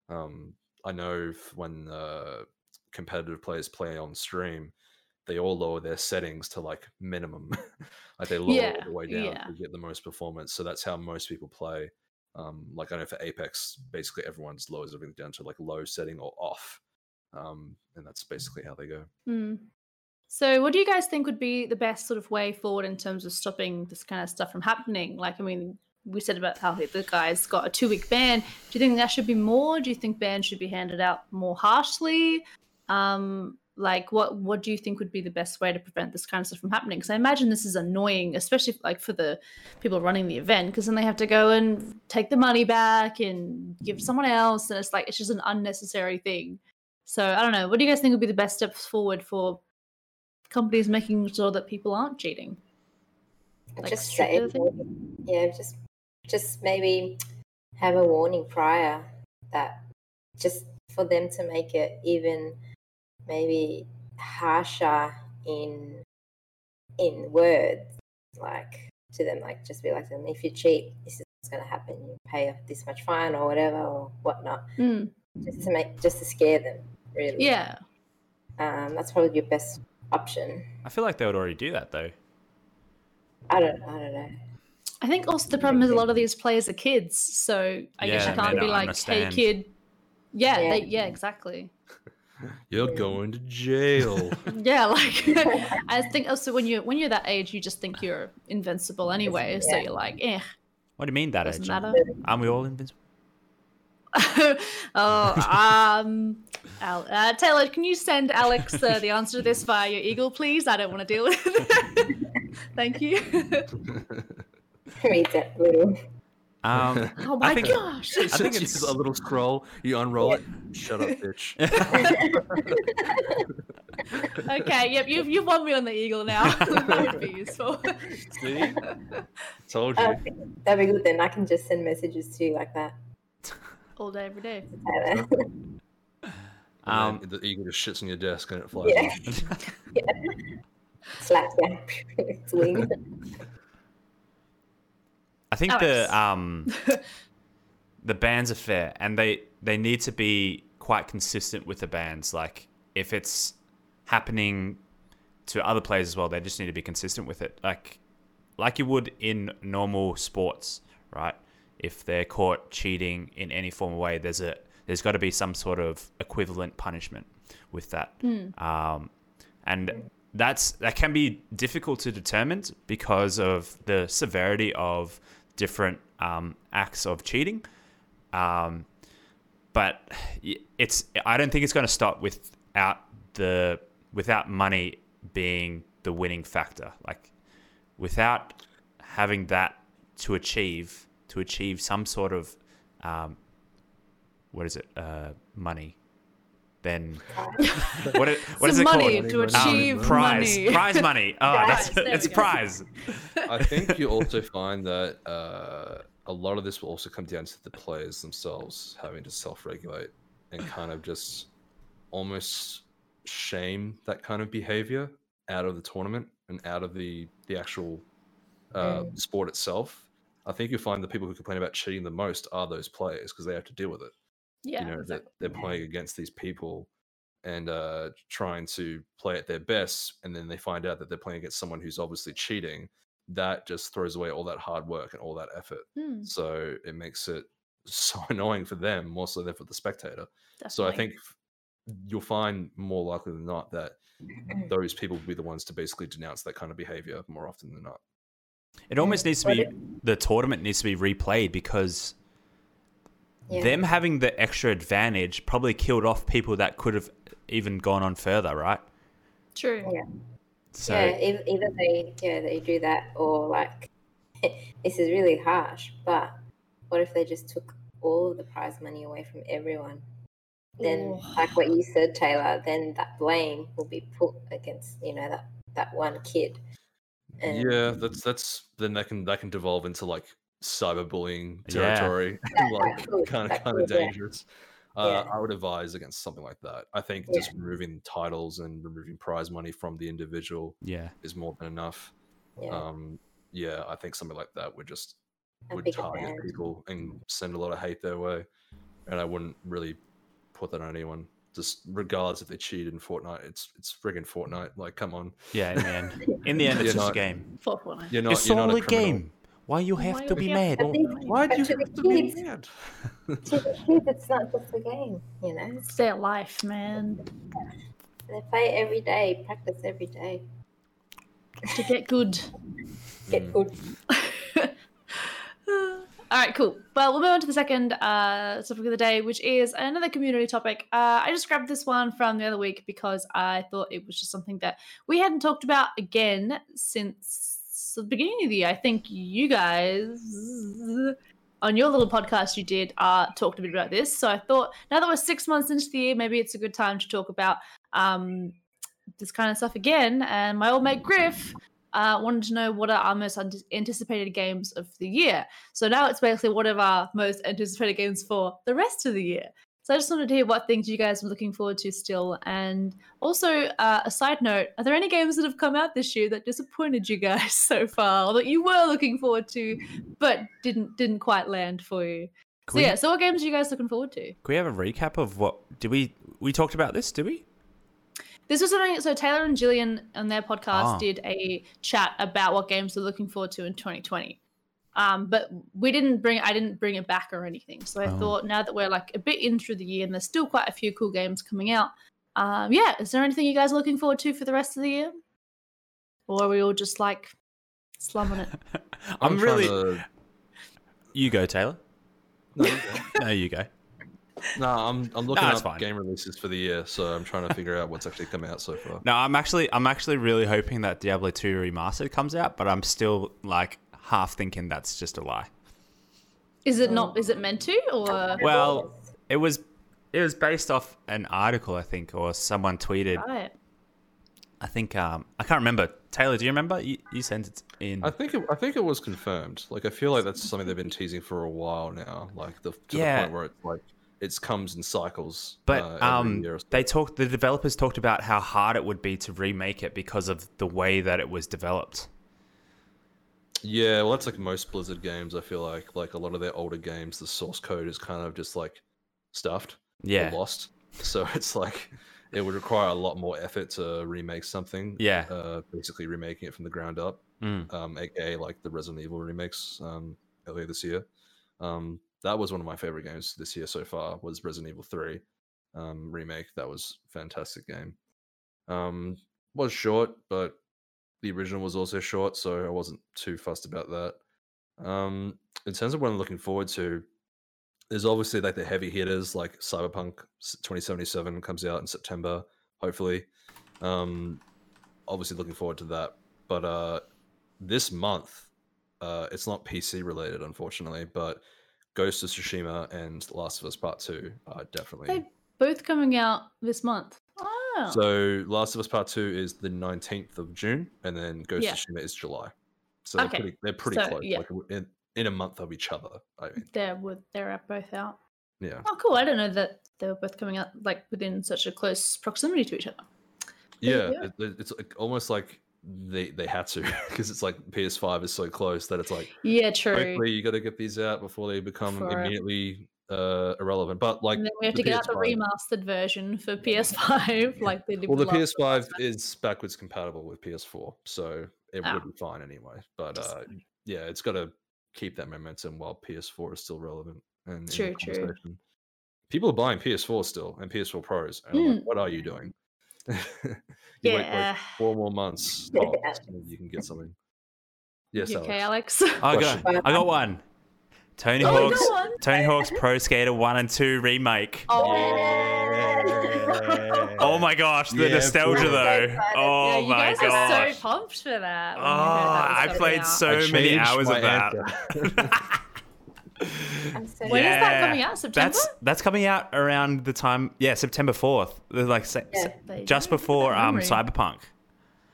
S3: Um, I know when uh, competitive players play on stream, they all lower their settings to like minimum. like they lower
S1: Yeah,
S3: all the way down
S1: yeah.
S3: to get the most performance. So that's how most people play. Um, like I know for Apex, basically everyone's lowers everything down to like low setting or off. Um, and that's basically how they go.
S1: Hmm. So, what do you guys think would be the best sort of way forward in terms of stopping this kind of stuff from happening? Like, I mean, we said about how the guy's got a two week ban. Do you think that should be more? Do you think bans should be handed out more harshly? Um, like, what what do you think would be the best way to prevent this kind of stuff from happening? Because I imagine this is annoying, especially like for the people running the event, because then they have to go and take the money back and give someone else, and it's like it's just an unnecessary thing. So I don't know. What do you guys think would be the best steps forward for companies making sure that people aren't cheating? Like
S2: just say, yeah, just just maybe have a warning prior that just for them to make it even maybe harsher in in words, like to them, like just be like them, if you cheat, this is what's going to happen. You pay this much fine or whatever or whatnot,
S1: Mm,
S2: just to make just to scare them. Really,
S1: yeah.
S2: Um, that's probably your best option.
S4: I feel like they would already do that though.
S2: I don't, I don't know.
S1: I think also the problem is a lot of these players are kids, so I guess you can't be like,
S4: understand.
S1: "Hey, kid." Yeah,
S2: Yeah.
S1: They, yeah, exactly.
S3: You're going to jail.
S1: Yeah, like I think also when you when you're that age, you just think you're invincible anyway. So you're like, eh,
S4: What do you mean that
S1: doesn't
S4: age?
S1: matter.
S4: Aren't we all invincible?
S1: oh, um, Al- uh, Taylor, can you send Alex uh, the answer to this via your eagle, please? I don't want to deal with it. Thank you.
S2: Read that little.
S4: Um,
S1: oh my
S4: think-
S1: gosh.
S3: I
S4: think
S3: think
S4: it's-
S3: it's a little scroll. You unroll it. Shut up, bitch.
S1: okay, yep, you've you've won me on the eagle now. that would be useful.
S3: See? Told you.
S2: Okay, that'd be good then. I can just send messages to you like that.
S1: All day, every day.
S4: Um,
S3: the eagle just shits on your desk and it flies.
S2: Yeah.
S3: off.
S2: Slaps down its wing.
S4: I think
S1: Alex.
S4: the um, the bans are fair, and they they need to be quite consistent with the bans. Like if it's happening to other players as well, they just need to be consistent with it. Like like you would in normal sports, right? If they're caught cheating in any form of way, there's a there's got to be some sort of equivalent punishment with that. Um, and that's that can be difficult to determine because of the severity of different um, acts of cheating. Um, but it's I don't think it's going to stop without the without money being the winning factor. Like without having that to achieve to achieve some sort of um, what is it uh, money then what it, what is
S1: Some
S4: it
S1: money
S4: called
S1: to
S3: Um,
S1: achieve
S3: prize.
S1: money.
S4: prize money oh
S1: Prize,
S4: that's it's
S1: go.
S4: prize
S3: I think you also find that uh, a lot of this will also come down to the players themselves having to self-regulate and kind of just almost shame that kind of behavior out of the tournament and out of the the actual uh,
S2: Mm.
S3: sport itself. I think you'll find the people who complain about cheating the most are those players because they have to deal with it.
S1: Yeah.
S3: you know that they're playing against these people and uh, trying to play at their best, and then they find out that they're playing against someone who's obviously cheating. That just throws away all that hard work and all that effort.
S1: Hmm,
S3: So it makes it so annoying for them, more so than for the spectator. So I think you'll find more likely than not that those people will be the ones to basically denounce that kind of behavior more often than not.
S4: it almost needs to be the tournament needs to be replayed because
S2: Yeah.
S4: them having the extra advantage probably killed off people that could have even gone on further right
S1: True.
S2: Yeah.
S4: so
S2: yeah, either, either they yeah they do that or like this is really harsh, but what if they just took all of the prize money away from everyone? Then,
S1: Ooh.
S2: like what you said, Taylor, then that blame will be put against you know that that one kid. And
S3: yeah, that's that's then that can that can devolve into like cyberbullying territory,
S2: That-
S3: like kind of kind of
S2: could, yeah.
S3: dangerous. Uh,
S2: Yeah.
S3: I would advise against something like that. I think
S2: Yeah.
S3: just removing titles and removing prize money from the individual
S4: yeah
S3: is more than enough.
S2: yeah,
S3: Um, yeah, I think something like that would just
S2: a
S3: would target
S2: ban.
S3: people and send a lot of hate their way, and I wouldn't really put that on anyone. Just regardless if they cheated in Fortnite, it's it's friggin' Fortnite. Like, come on,
S4: yeah in the end in the end it's
S3: You're
S4: just a game
S1: Fourth one.
S3: you're not
S4: it's
S3: you're not a
S4: a game why you have
S1: Why
S4: to be
S1: have
S4: mad
S3: Why do you have to be mad?
S2: To the kids, it's not just a game, you know.
S1: It's their life, man.
S2: They play every day, practice every day,
S1: To get good.
S2: get good.
S1: All right, cool. Well, we'll move on to the second uh, topic of the day, which is another community topic. Uh, I just grabbed this one from the other week because I thought it was just something that we hadn't talked about again since the beginning of the year. I think you guys, on your little podcast you did, uh, talked a bit about this. So I thought now that we're six months into the year, maybe it's a good time to talk about um, this kind of stuff again. And my old mate Griff uh, wanted to know what are our most anticipated games of the year. So now it's basically what are our most anticipated games for the rest of the year. So I just wanted to hear what things you guys were looking forward to still. And also, uh, a side note, are there any games that have come out this year that disappointed you guys so far, or that you were looking forward to, but didn't didn't quite land for you?
S4: Can
S1: So
S4: we,
S1: yeah, so what games are you guys looking forward to?
S4: can we have a recap of what did we we talked about this did we
S1: This was something. So Taylor and Jillian on their podcast
S4: Ah.
S1: did a chat about what games they're looking forward to in 2020. Um, but we didn't bring. I didn't bring it back or anything. So I
S4: Oh.
S1: thought now that we're like a bit in through the year and there's still quite a few cool games coming out. Um, yeah, is there anything you guys are looking forward to for the rest of the year, or are we all just like slumming it?
S4: i'm,
S3: trying
S4: really
S3: to-
S4: you go taylor
S3: No, you go.
S4: no you go
S3: No, I'm I'm looking
S4: it's
S3: up
S4: fine.
S3: game releases for the year, so I'm trying to figure out what's actually come out so far.
S4: no i'm actually i'm actually really hoping that diablo 2 remastered comes out but i'm still like half thinking that's just a lie
S1: Is it not? Is it meant to? Or
S4: well it was it was based off an article i think or someone tweeted
S1: right.
S4: i think um i can't remember taylor do you remember you, you sent it in
S3: I think it, I think it was confirmed. Like I feel like that's something they've been teasing for a while now. Like the to
S4: Yeah.
S3: the point where it's like it comes in cycles.
S4: But
S3: uh, every
S4: um,
S3: year or so.
S4: they talked. The developers talked about how hard it would be to remake it because of the way that it was developed.
S3: Yeah, well, that's like most Blizzard games. I feel like like a lot of their older games, the source code is kind of just like stuffed,
S4: Yeah.
S3: lost. So it's like it would require a lot more effort to remake something.
S4: Yeah.
S3: uh, basically remaking it from the ground up.
S4: Mm.
S3: um, aka like the Resident Evil remakes um, earlier this year. Um, that was one of my favorite games this year so far. Was Resident Evil Three um, remake? That was a fantastic game. Um, was short, but the original was also short, so I wasn't too fussed about that. Um, in terms of what I'm looking forward to, there's obviously like the heavy hitters like Cyberpunk 2077 comes out in September, hopefully. Um, obviously looking forward to that. But uh, this month, uh, it's not PC related, unfortunately, but Ghost of Tsushima and Last of Us Part Two are definitely.
S1: They both coming out this month. Oh.
S3: So Last of Us Part Two is the 19th of June, and then Ghost
S1: Yeah.
S3: of Tsushima is July. So they're
S1: Okay.
S3: pretty, they're pretty
S1: So,
S3: close,
S1: yeah.
S3: like in, in a month of each other. I mean,
S1: they're they're both out.
S3: yeah,
S1: Oh, cool! I don't know that they were both coming out like within such a close proximity to each other.
S3: yeah.
S1: yeah.
S3: It, it- it's like, almost like they they had to because it's like PS5 is so close that it's like
S1: Yeah, true.
S3: you got to get these out before they become
S1: For-
S3: immediately uh irrelevant. But like
S1: and then we have to get out the remastered version for PS5, like they did.
S3: Well, the
S1: with Last of Us.
S3: PS5 is backwards compatible with PS4, so it
S1: Ah.
S3: would be fine anyway. But uh, yeah, it's got to keep that momentum while PS4 is still relevant and in the
S1: True, true.
S3: People are buying PS4 still and PS4 Pros. And
S1: Mm.
S3: like, what are you doing? you wait
S1: Yeah.
S3: like four more months.
S2: Yeah.
S3: you can get something. Yes,
S1: okay,
S3: Alex.
S1: Alex?
S4: I got, I got one. Tony
S1: Oh, you
S4: Hawk's
S1: got one?
S4: Tony Hawk's Pro Skater One and Two remake.
S1: Oh,
S4: Oh my gosh, the
S3: Yeah,
S4: nostalgia
S2: boy.
S4: though.
S2: Yeah,
S4: Oh
S1: yeah, you
S4: my
S1: guys are
S4: gosh.
S1: so pumped for that.
S4: Oh,
S1: when you heard that
S4: I played
S1: out.
S4: so
S3: I
S4: many hours of that.
S3: answer.
S2: I'm so
S1: When is that coming out? September?
S4: That's that's coming out around the time, yeah, September fourth. Like se-
S2: Yeah.
S4: se- just
S1: go, look at
S4: before um. Cyberpunk.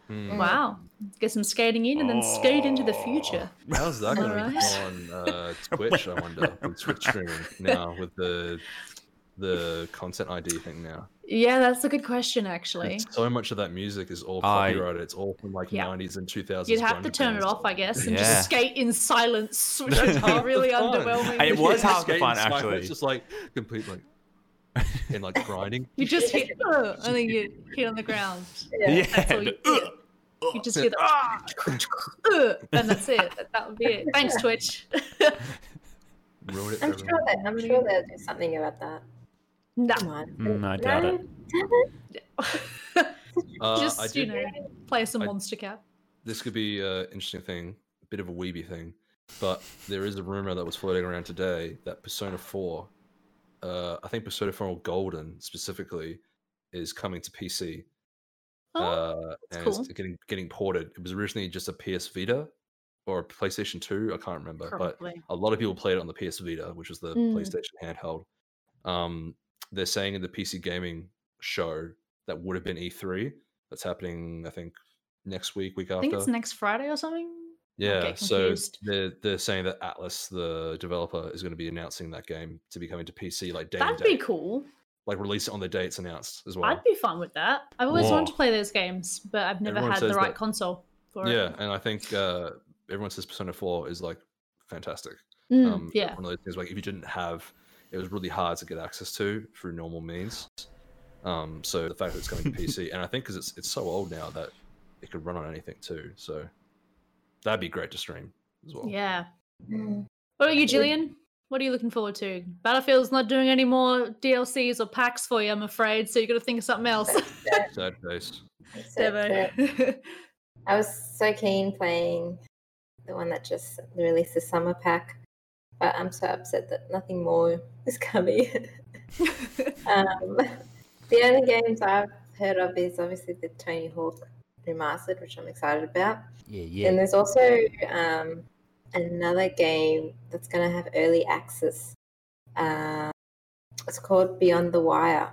S3: Mm.
S1: Wow. Get some skating in and then skate into the future.
S3: How's that going
S1: Alright.
S3: on uh, Twitch? I wonder. With Twitch streaming now with the the content ID thing now.
S1: Yeah, that's a good question, actually.
S3: So much of that music is all
S4: I-
S3: copyrighted. It's all from like
S1: Yeah.
S3: 90s and 2000s.
S1: You'd have to
S3: grunge
S1: turn it off, I guess, and
S4: Yeah.
S1: just skate in silence, which is
S3: half
S1: really underwhelming.
S4: It was
S3: Yeah,
S4: half the
S3: skate
S4: fun,
S3: in silence,
S4: actually.
S3: Just like completely. like in like grinding.
S1: You just hit, uh, and then you hit on the ground.
S2: Yeah.
S1: That's all you, just hear the, ah, and that's it. That, that would be it. Thanks, Twitch.
S3: Ruin it
S2: I'm
S3: everyone.
S2: sure that I'm sure they'll do something about that.
S1: no,
S2: Come on.
S4: Mm, I doubt it.
S2: Damn
S3: Uh, I
S1: just you
S3: did-
S1: know, play some
S3: I-
S1: Monstercat.
S3: this could be an interesting thing, a bit of a weeby thing, but there is a rumor that was floating around today that Persona 4, uh, I think Persona 4 Golden specifically, is coming to PC.
S1: Oh,
S3: uh, and it's
S1: cool.
S3: getting getting ported. It was originally just a PS Vita or a PlayStation 2, I can't remember, but a lot of people played it on the PS Vita, which was the
S1: Mm.
S3: PlayStation handheld. Um, they're saying in the PC gaming show that would have been E3 that's happening, I think, next week, week after.
S1: I think it's next Friday or something.
S3: Yeah, so they're they're saying that Atlus, the developer, is going to be announcing that game to be coming to PC like day
S1: That'd be cool.
S3: Like release it on the day it's announced as well.
S1: I'd be fine with that. I've always wanted to play those games, but I've never
S3: Everyone
S1: had the right
S3: that-
S1: console for
S3: yeah,
S1: it.
S3: Yeah, and I think uh, everyone says Persona Four is like fantastic.
S1: Mm,
S3: Um,
S1: yeah.
S3: one of those things like if you didn't have, it was really hard to get access to through normal means. Um, so the fact that it's coming to PC, and I think because it's it's so old now that it could run on anything too. So that'd be great to stream as well.
S1: Yeah.
S2: Mm.
S1: What about you, Jillian? What are you looking forward to? Battlefield's not doing any more DLCs or packs for you, I'm afraid. So you've got to think of something else.
S3: Sad face.
S2: So- so-
S1: Devo.
S2: I was so keen playing the one that just released the summer pack, but I'm so upset that nothing more is coming. um, the only games I've heard of is obviously the Tony Hawk remastered, which I'm excited about.
S4: Yeah, yeah,
S2: And there's also um, another game that's going to have early access. Uh, it's called Beyond the Wire.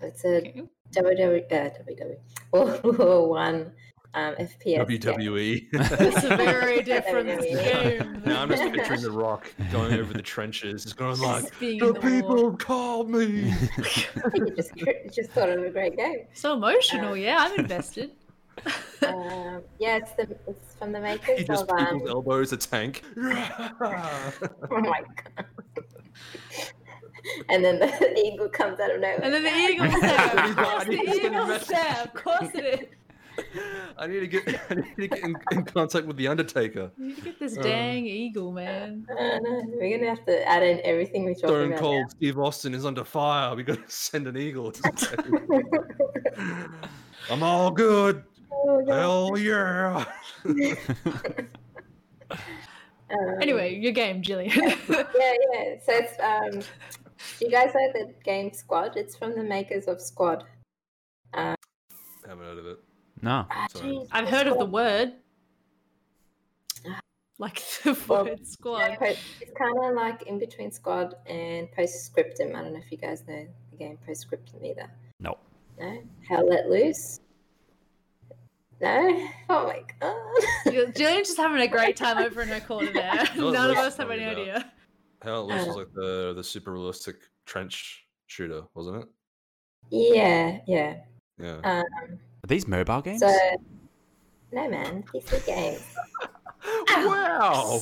S2: It's a
S1: Okay.
S2: WW, uh, WW, World War One um, FPS.
S3: WWE.
S1: It's a very different
S2: WWE.
S1: game.
S3: now I'm just picturing The Rock going over the trenches. He's going like,
S1: Just
S3: "The
S1: in the war.
S3: people called me."
S2: I think you just, you just thought of a great game.
S1: So emotional, yeah. I'm invested.
S2: Um, yeah, it's the it's from the
S3: He
S2: makers
S3: just
S2: of um,
S3: people's elbows a tank.
S2: oh my god. and then the eagle comes out of nowhere.
S1: And then the eagle
S3: I
S1: stare. Of course, the eagle
S3: message.
S1: stare. Of course it is.
S3: I need to get I need to get in, in contact with the Undertaker.
S1: You need to get this
S3: Uh.
S1: dang eagle, man.
S2: I don't. We're gonna have to add in everything we're talking
S3: Stone
S2: about.
S3: Cold Steve Austin is under fire. We gotta send an eagle.
S2: now.
S3: I'm all good.
S2: Oh, God.
S3: Hell yeah.
S2: Um,
S1: Anyway, your game, Jillian.
S2: yeah, yeah. So it's um, you guys know the game Squad? It's from the makers of Squad.
S3: Haven't heard of it.
S4: No.
S2: Ah,
S3: Sorry.
S1: I've heard of the word. Like the
S2: Well,
S1: word squad.
S2: po- it's kind of like in between Squad and Postscriptum. I don't know if you guys know the game Postscriptum either.
S4: No.
S2: No? Hell Let Loose? No? Oh my god.
S1: Jill- Jillian's just having a great time over in her corner there. None of us have any
S3: funny,
S1: idea.
S3: Hell, it was
S2: Uh.
S3: like the the super realistic trench shooter, wasn't it?
S2: yeah, yeah.
S3: Yeah.
S2: Um,
S4: Are these mobile games?
S2: so, no man, PC games.
S3: wow.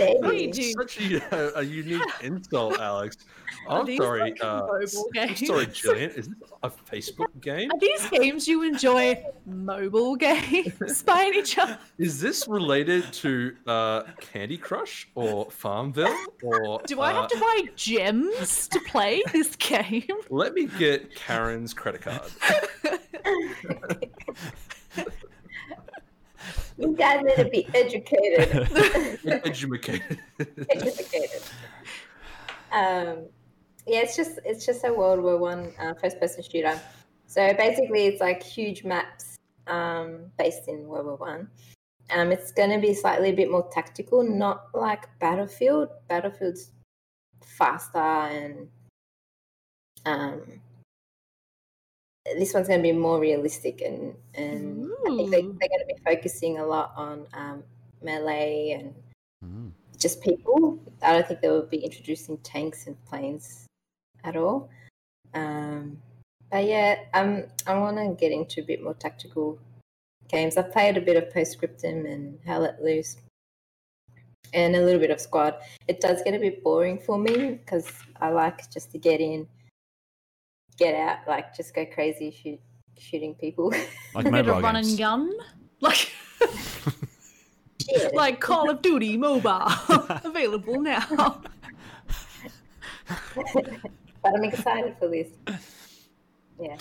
S2: Dare
S1: What do
S2: you?
S1: you do?
S3: Such a, a unique insult, Alex.
S1: Are
S3: I'm sorry.
S1: like
S3: Uh,
S1: mobile
S3: s-
S1: games?
S3: sorry, Jillian. Is this a Facebook game?
S1: Are these games you enjoy mobile games by any chance?
S3: Is this related to uh, Candy Crush or Farmville or?
S1: Do I
S3: uh,
S1: have to buy gems to play this game?
S3: Let me get Karen's credit card.
S2: You guys need to be educated.
S3: Educated.
S2: educated. Um, yeah, it's just it's just a World War One uh, first person shooter. So basically, it's like huge maps um, based in World War One. Um, it's going to be slightly a bit more tactical, not like Battlefield. Battlefield's faster and um, this one's going to be more realistic and and I think they, they're going to be focusing a lot on um, melee and
S4: Mm.
S2: just people. I don't think they will be introducing tanks and planes at all. Um, but yeah, um, I want to get into a bit more tactical games. I've played a bit of Postscriptum and Hell Let Loose, and a little bit of Squad. It does get a bit boring for me because I like just to get in, get out, like just go crazy, shoot, shooting people.
S4: Like
S1: a bit
S4: mobile
S1: of run and gun, like like Call of Duty Mobile, available now.
S2: but I'm excited for this. Yeah.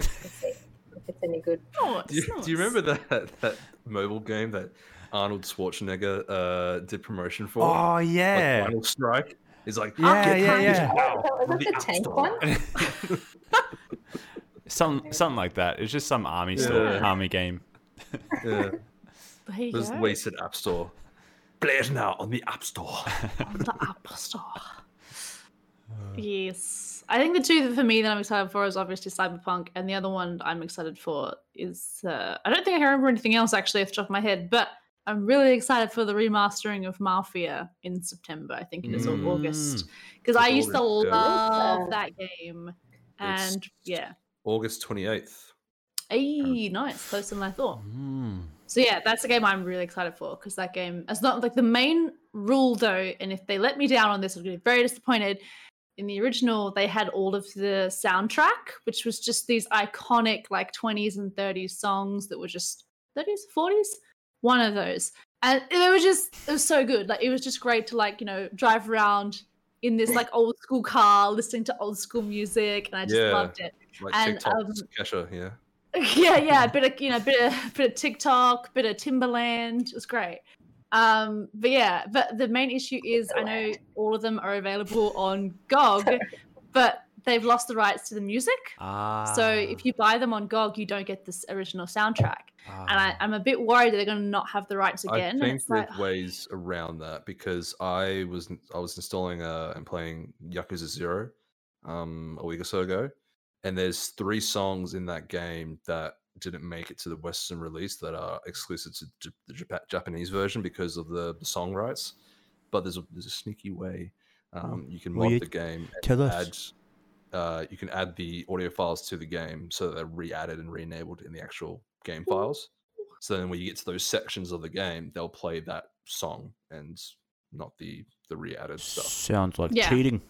S2: Let's see if it's any good.
S1: Nice,
S3: Do you, do you remember that that mobile game that Arnold Schwarzenegger uh, did promotion for?
S4: Oh
S3: Like
S4: yeah.
S3: Final Strike. He's like,
S4: Yeah, yeah, yeah.
S3: now
S2: Was that the tank one?
S4: Some something like that. It's just some army store,
S3: Yeah.
S4: army game.
S3: yeah,
S1: There you
S3: it was
S1: go.
S3: wasted App Store. Play it now on the App Store.
S1: on the App Store. yes. I think the two for me that I'm excited for is obviously Cyberpunk, and the other one I'm excited for is uh, I don't think I can remember anything else actually off the top of my head, but I'm really excited for the remastering of Mafia in September. I think it is or
S4: Mm.
S1: August because I used to
S3: August, yeah.
S1: love
S2: Yeah.
S1: that game,
S3: It's-
S1: and yeah,
S3: August twenty eighth.
S1: hey, nice, closer than I thought.
S4: Mm.
S1: So yeah, that's a game I'm really excited for because that game, it's not like the main rule though, and if they let me down on this, I'm gonna be very disappointed. In the original, they had all of the soundtrack, which was just these iconic like 20s and 30s songs that were just 30s, 40s, one of those, and it was just it was so good. Like it was just great to like you know drive around in this like old school car, listening to old school music, and I just
S3: Yeah.
S1: loved it
S3: Like
S1: And,
S3: TikTok,
S1: um,
S3: Kesha, yeah.
S1: yeah, yeah, a bit of you know, bit of bit of TikTok, bit of Timbaland. It was great. Um, but yeah, but the main issue is I know all of them are available on GOG, but they've lost the rights to the music.
S4: Ah.
S1: So if you buy them on GOG, you don't get this original soundtrack.
S4: Ah.
S1: And I, I'm a bit worried that they're going to not have the rights again.
S3: I think there's
S1: like,
S3: ways around that because I was I was installing uh, and playing Yakuza Zero um, a week or so ago, and there's three songs in that game that didn't make it to the Western release that are exclusive to J- the Japa- Japanese version because of the, the song rights. But there's a there's a sneaky way um, you can
S4: Will
S3: mod
S4: you
S3: the game and
S4: tell us?
S3: add. Uh, you can add the audio files to the game so that they're re-added and re-enabled in the actual game files. So then when you get to those sections of the game, they'll play that song and not the the re-added stuff.
S4: Sounds like
S1: Yeah.
S4: cheating.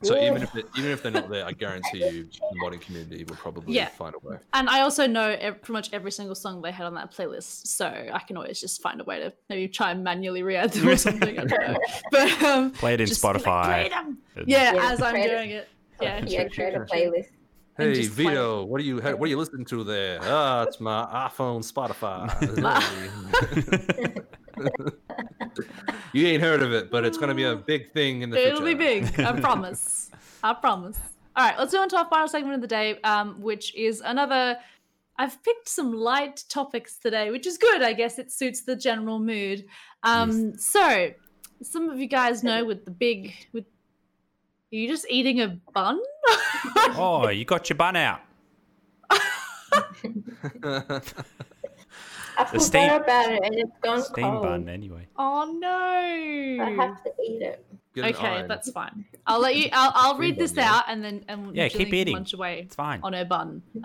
S3: So even if it, even if they're not there, I guarantee you the modding community will probably
S1: Yeah.
S3: find a way.
S1: And I also know ev- pretty much every single song they had on that playlist, so I can always just find a way to maybe try and manually re-add them or something. I don't know. But um,
S4: Play it in
S1: just be like,
S4: Spotify.
S1: "Play them." Yeah,
S2: Yeah,
S1: as I'm
S2: create a-
S1: doing it. Yeah,
S2: yeah,
S1: true,
S2: create
S1: true,
S2: a
S1: true, true.
S2: playlist.
S3: Hey
S1: just play.
S3: Vito, what are you what are you listening to there? Ah, it's my iPhone Spotify. you ain't heard of it, but it's gonna be a big thing in the future.
S1: It'll be big. I promise. I promise. All right, let's go on to our final segment of the day, um, which is another. I've picked some light topics today, which is good. I guess it suits the general mood. Um, So, some of you guys know with the big. With, are you just eating a bun?
S4: Oh, you got your bun out.
S2: I
S4: The
S2: forgot
S4: steam-
S2: about it and it's gone
S4: Steam
S2: cold.
S4: bun, anyway.
S1: oh no!
S2: I have to eat it.
S1: Okay,
S3: iron.
S1: that's fine. I'll let you. I'll, I'll read this
S3: bun, yeah.
S1: out and then and
S4: Yeah,
S1: Jillian
S4: keep eating.
S1: Munch away
S4: It's fine.
S1: on her bun.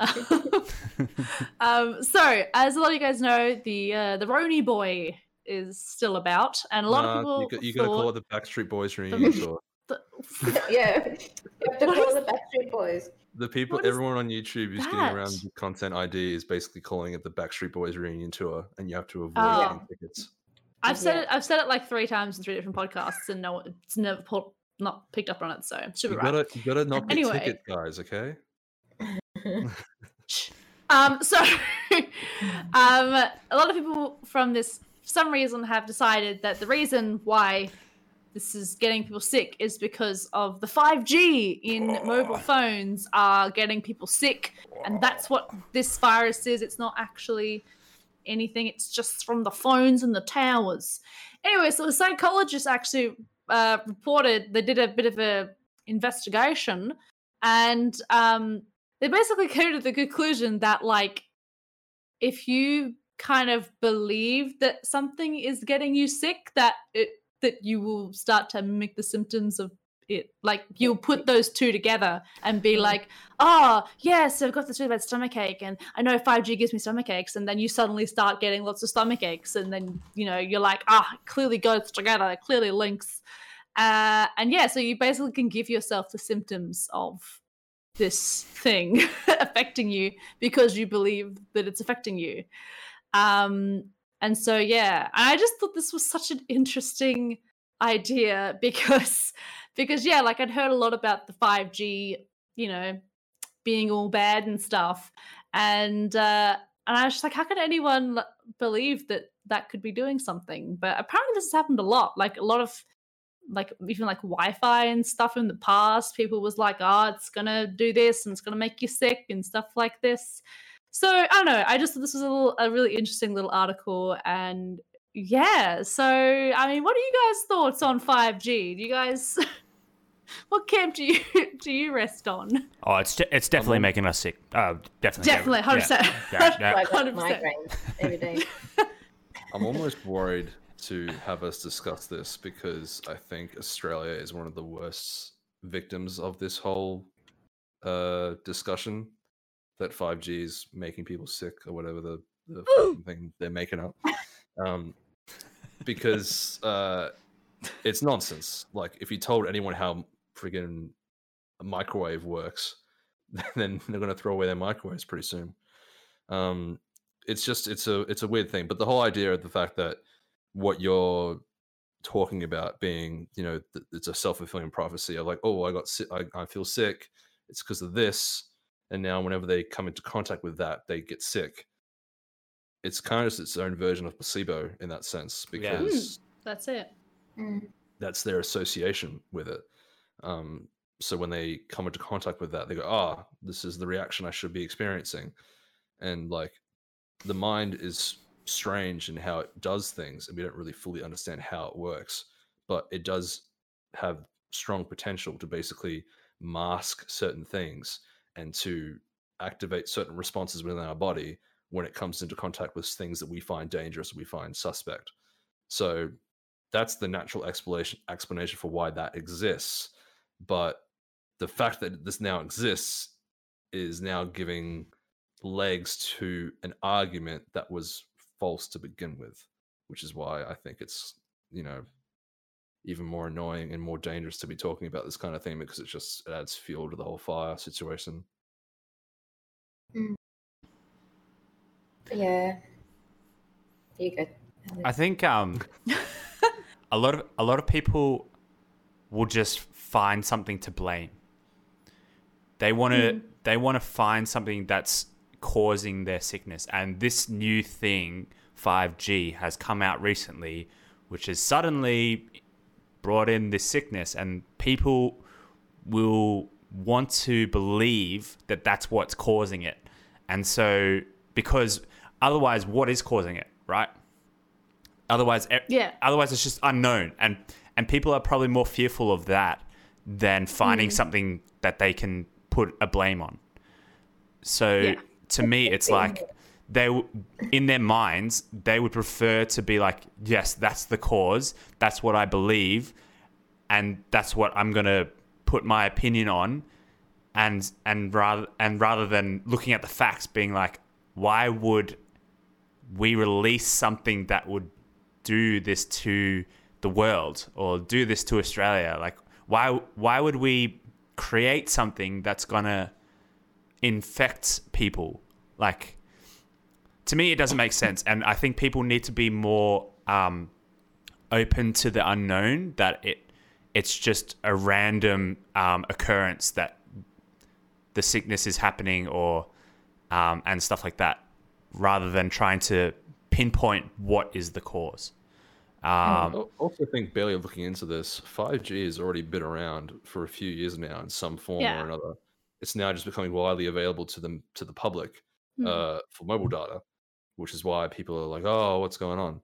S1: um, so, as a lot of you guys know, the uh, the Roni boy is still about, and a lot
S3: Nah,
S1: of people
S3: you, got- you gotta call it the Backstreet Boys reunion tour.
S1: That-
S2: yeah. You have to
S1: What
S2: call the Backstreet Boys.
S3: The people,
S1: What is
S3: everyone on YouTube who's getting around the content ID is basically calling it the Backstreet Boys reunion tour, and you have to avoid
S1: Oh.
S3: getting tickets.
S1: I've said
S2: Yeah.
S1: it. I've said it like three times in three different podcasts, and no, it's never pulled, not picked up on it. So it should be
S3: You
S1: right.
S3: gotta, you gotta not get
S1: Anyway.
S3: tickets, guys. Okay.
S1: Um, so, um, a lot of people from this, for some reason, have decided that the reason why this is getting people sick is because of the 5G in mobile phones are getting people sick, and that's what this virus is. It's not actually anything. It's just from the phones and the towers. Anyway, so the psychologists actually uh, reported they did a bit of a investigation, and um, they basically came to the conclusion that like if you kind of believe that something is getting you sick that it that you will start to mimic the symptoms of it like you'll put those two together and be
S2: Mm.
S1: like oh yes i've got this really bad stomach ache and i know 5g gives me stomach aches and then you suddenly start getting lots of stomach aches and then you know you're like ah it clearly goes together clearly links uh, and yeah so you basically can give yourself the symptoms of this thing affecting you because you believe that it's affecting you. Um, and so, yeah, I just thought this was such an interesting idea because, because yeah, like I'd heard a lot about the 5G, you know, being all bad and stuff, and uh, and I was just like, how could anyone believe that that could be doing something? But apparently, this has happened a lot. Like a lot of like even like Wi-Fi and stuff in the past, people was like, "Oh, it's gonna do this and it's gonna make you sick and stuff like this." So I don't know. I just thought this was a, little, a really interesting little article, and yeah. So I mean, what are you guys' thoughts on five G? Do you guys, what camp do you do you rest on?
S4: Oh, it's de- it's definitely making us sick. Uh, definitely.
S1: Definitely, hundred percent.
S4: Yeah, yeah.
S2: I got
S1: 100%.
S2: migraines every day.
S3: I'm almost worried to have us discuss this because I think Australia is one of the worst victims of this whole uh, discussion that 5G is making people sick or whatever the, the thing they're making up. Um, because uh, it's nonsense. Like, if you told anyone how friggin' a microwave works, then they're going to throw away their microwaves pretty soon. Um, it's just it's a it's a weird thing. But the whole idea of the fact that what you're talking about being, you know, th- it's a self fulfilling prophecy of like, oh, I got sick, I, I feel sick, it's because of this, and now whenever they come into contact with that, they get sick. It's kind of its own version of placebo in that sense
S4: Yeah.
S3: because
S1: That's it.
S2: Mm.
S3: that's their association with it. Um, so when they come into contact with that, they go, "Ah, this is the reaction I should be experiencing," and like the mind is strange in how it does things, and we don't really fully understand how it works, but it does have strong potential to basically mask certain things and to activate certain responses within our body when it comes into contact with things that we find dangerous, we find suspect. So that's the natural explanation explanation for why that exists. But the fact that this now exists is now giving legs to an argument that was false to begin with, which is why I think it's you know even more annoying and more dangerous to be talking about this kind of thing because it just it adds fuel to the whole fire situation.
S2: Yeah. You go.
S4: I think um, a lot of a lot of people will just find something to blame. They want to they want to find something that's causing their sickness, and this new thing, five G, has come out recently, which has suddenly brought in this sickness, and people will want to believe that that's what's causing it, and so because otherwise, what is causing it, right? Otherwise,
S1: Yeah.
S4: Otherwise, it's just unknown, and and people are probably more fearful of that than finding hmm. something that they can put a blame on. So
S1: Yeah.
S4: to me, it's like they in their minds they would prefer to be like, yes, that's the cause, that's what I believe, and that's what I'm gonna put my opinion on, and and rather and rather than looking at the facts, being like, why would we release something that would do this to the world or do this to Australia? Like, why why would we create something that's gonna infect people? Like, to me, it doesn't make sense, and I think people need to be more um, open to the unknown. That it it's just a random um, occurrence that the sickness is happening or um, and stuff like that, rather than trying to pinpoint what is the cause. Um,
S3: I also think barely looking into this, 5G has already been around for a few years now in some form
S1: Yeah.
S3: or another. It's now just becoming widely available to them to the public
S1: Hmm.
S3: uh, for mobile data, which is why people are like, "Oh, what's going on?"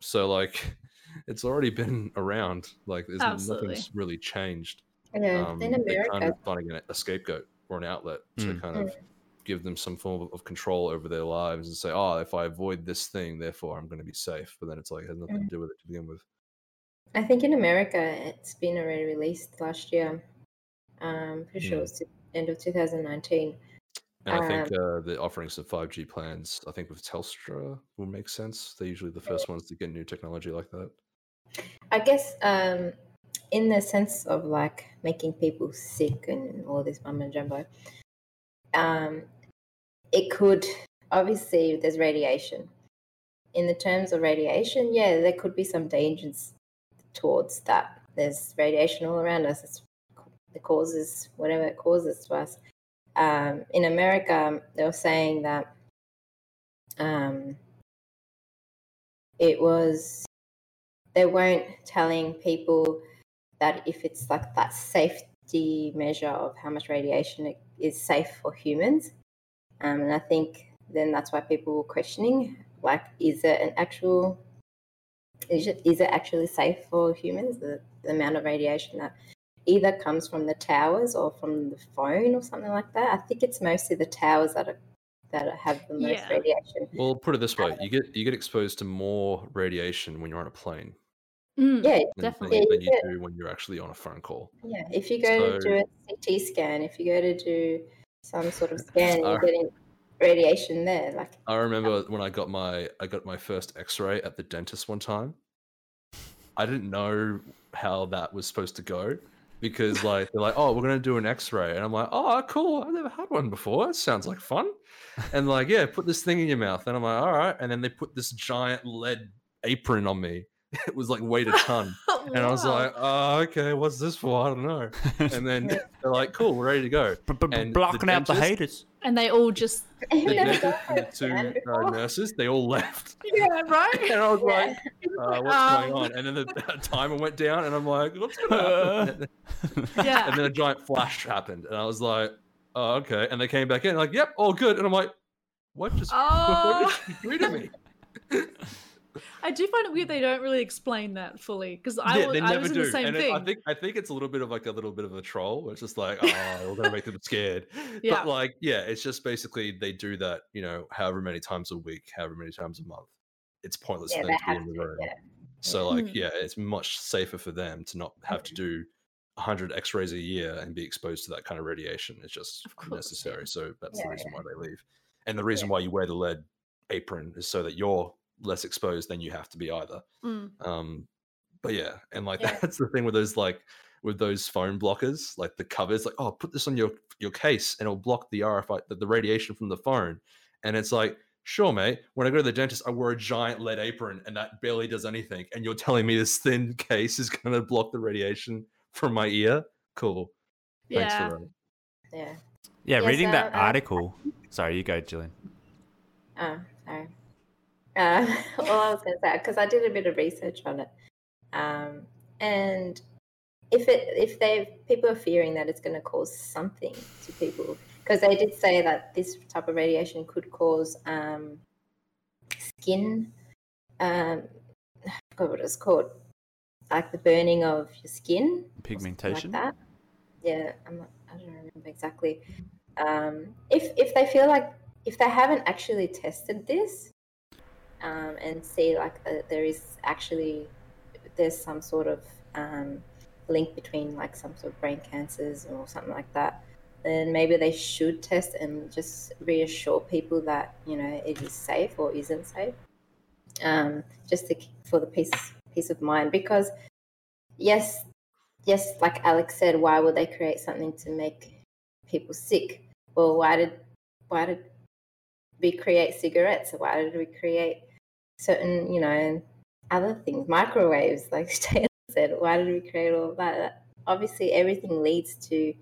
S3: So like, it's already been around. Like, there's
S1: Absolutely.
S3: nothing's really changed.
S2: Yeah,
S3: Um,
S2: in
S3: they're kind
S2: America,
S3: of finding a, a scapegoat or an outlet to
S4: Mm.
S3: kind of give them some form of, of control over their lives and say, "Oh, if I avoid this thing, therefore I'm going to be safe." But then it's like it has nothing to do with it to begin with.
S2: I think in America it's been already released last year. Um, pretty sure it
S3: Hmm.
S2: was the end of 2019.
S3: And I think
S2: Um,
S3: uh, the offering some 5G plans, I think with Telstra will make sense. They're usually the first ones to get new technology like that.
S2: I guess um, in the sense of like making people sick and all this mumbo jumbo, um, it could obviously there's radiation. In the terms of radiation, yeah, there could be some dangers towards that. There's radiation all around us. It's the causes whatever it causes to us. Um, in America, they were saying that um, it was they weren't telling people that if it's like that safety measure of how much radiation is safe for humans. Um, and I think then that's why people were questioning, like, is it an actual, is it, is it actually safe for humans? The, the amount of radiation that either comes from the towers or from the phone or something like that. I think it's mostly the towers that are that have the most
S1: Yeah.
S2: radiation.
S3: Well, put it this way: you get you get exposed to more radiation when you're on a plane
S1: Mm,
S2: Yeah,
S3: than,
S1: Definitely.
S3: than, than you do when you're actually on a phone call.
S2: Yeah, if you go to do a CT scan, if you go to do some sort of scan, you're getting radiation there. Like,
S3: I remember when I got my I got my first X-ray at the dentist one time. I didn't know how that was supposed to go because like they're like, oh, we're gonna do an X-ray, and I'm like, oh, cool. I've never had one before. That sounds like fun. And like, yeah, put this thing in your mouth, and I'm like, all right. And then they put this giant lead apron on me. It was like weighed a ton, and I was like, oh, okay, what's this for? I don't know. And then they're like, cool, we're ready to go.
S4: B- b-
S3: and the
S4: blocking out the
S3: dentist-
S4: haters.
S1: and they all just
S3: The dentist and the two uh, nurses, they all left.
S1: yeah, right.
S3: And I was like, uh, what's
S1: Um,
S3: going on? And then the timer went down, and I'm like, what's going to happen?
S1: Yeah.
S3: and then a giant flash happened, and I was like, oh, okay. And they came back in, like, yep, all good. And I'm like, what just
S1: Oh.
S3: what did you do to me?
S1: I do find it weird they don't really explain that fully because I,
S3: yeah,
S1: was,
S3: they
S1: I
S3: never
S1: was in
S3: do.
S1: the same
S3: and it-
S1: thing.
S3: I think I think it's a little bit of like a little bit of a troll. It's just like, oh, we're gonna make them scared.
S1: Yeah.
S3: But like, yeah, it's just basically they do that, you know, however many times a week, however many times a month. It's pointless
S2: Yeah,
S3: for them to be in the room.
S2: yeah.
S3: So like,
S1: Mm.
S3: yeah, it's much safer for them to not have to do 100 X-rays a year and be exposed to that kind of radiation. It's just necessary. So that's
S2: Yeah,
S3: the reason
S2: yeah.
S3: why they leave. And the reason why you wear the lead apron is so that you're less exposed than you have to be either.
S1: Mm.
S3: Um, but yeah, and like
S2: Yeah.
S3: that's the thing with those like with those phone blockers, like the covers, like oh, put this on your your case and it'll block the RFI, the, the radiation from the phone. And it's like, sure, mate. When I go to the dentist, I wear a giant lead apron and that barely does anything. And you're telling me this thin case is going to block the radiation from my ear? Cool. Thanks
S1: Yeah.
S3: for that.
S2: Yeah.
S4: Yeah,
S2: Yeah,
S4: reading
S2: so,
S4: that
S2: uh,
S4: article. Sorry, you go, Jillian.
S2: Oh, sorry. Uh, all I was going to say, because I did a bit of research on it, um, and if it if they people are fearing that it's going to cause something to people, because they did say that this type of radiation could cause um, skin, um, I forgot what it's called, like the burning of your skin,
S4: Pigmentation.
S2: like that. Yeah, I'm not, I don't remember exactly. Um, if if they feel like if they haven't actually tested this um, and see like that there is actually there's some sort of um, link between like some sort of brain cancers or something like that, then maybe they should test and just reassure people that you know it is safe or isn't safe, um, just to, for the peace peace of mind. Because yes, yes, like Alex said, why would they create something to make people sick? Well, why did why did we create cigarettes? Or why did we create certain, you know, other things, microwaves, like Taylor said? Why did we create all of that? Obviously, everything leads to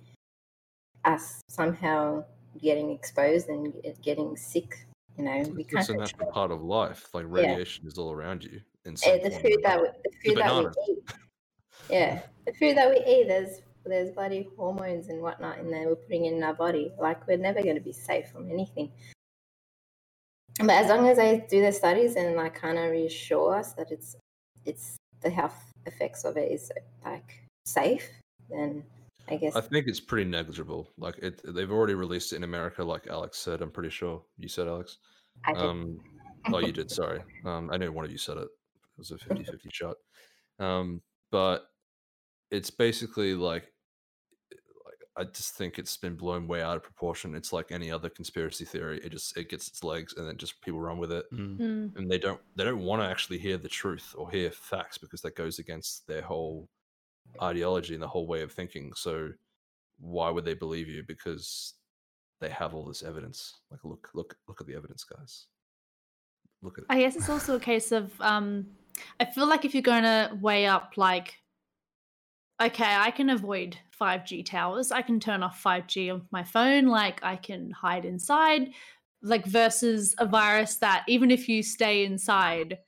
S2: us somehow getting exposed and getting sick. You know, we
S3: It's just a natural part of life. Like
S2: Yeah.
S3: radiation is all around you.
S2: Uh,
S3: some
S2: the food that we, the food that we eat. Yeah, the food that we eat. There's there's bloody hormones and whatnot in there we're putting in our body. Like we're never going to be safe from anything. But as long as they do their studies and like kind of reassure us that it's it's the health effects of it is like safe, then I guess
S3: I think it's pretty negligible. Like it, they've already released it in America, like Alex said. I'm pretty sure you said Alex.
S2: I did.
S3: Um, oh, you did. Sorry. Um, I know one of you said it. It was a 50 50 shot. Um, but it's basically like, I just think it's been blown way out of proportion. It's like any other conspiracy theory. It just, it gets its legs and then just people run with it.
S4: Mm.
S1: Mm.
S3: And they don't, they don't want to actually hear the truth or hear facts because that goes against their whole ideology and the whole way of thinking. So why would they believe you? Because they have all this evidence. Like, look, look, look at the evidence, guys. Look at it.
S1: I guess it's also a case of um I feel like if you're going to weigh up like okay, I can avoid 5G towers. I can turn off 5G on my phone, like I can hide inside, like versus a virus that even if you stay inside,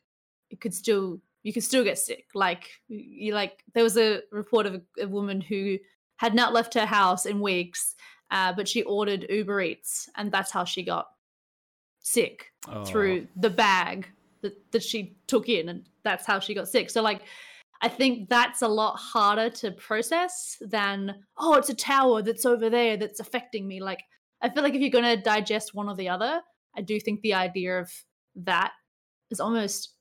S1: it could still you could still get sick. Like you like there was a report of a, a woman who had not left her house in weeks, uh, but she ordered Uber Eats, and that's how she got sick
S4: Oh.
S1: through the bag that, that she took in and that's how she got sick so like i think that's a lot harder to process than oh it's a tower that's over there that's affecting me like i feel like if you're going to digest one or the other i do think the idea of that is almost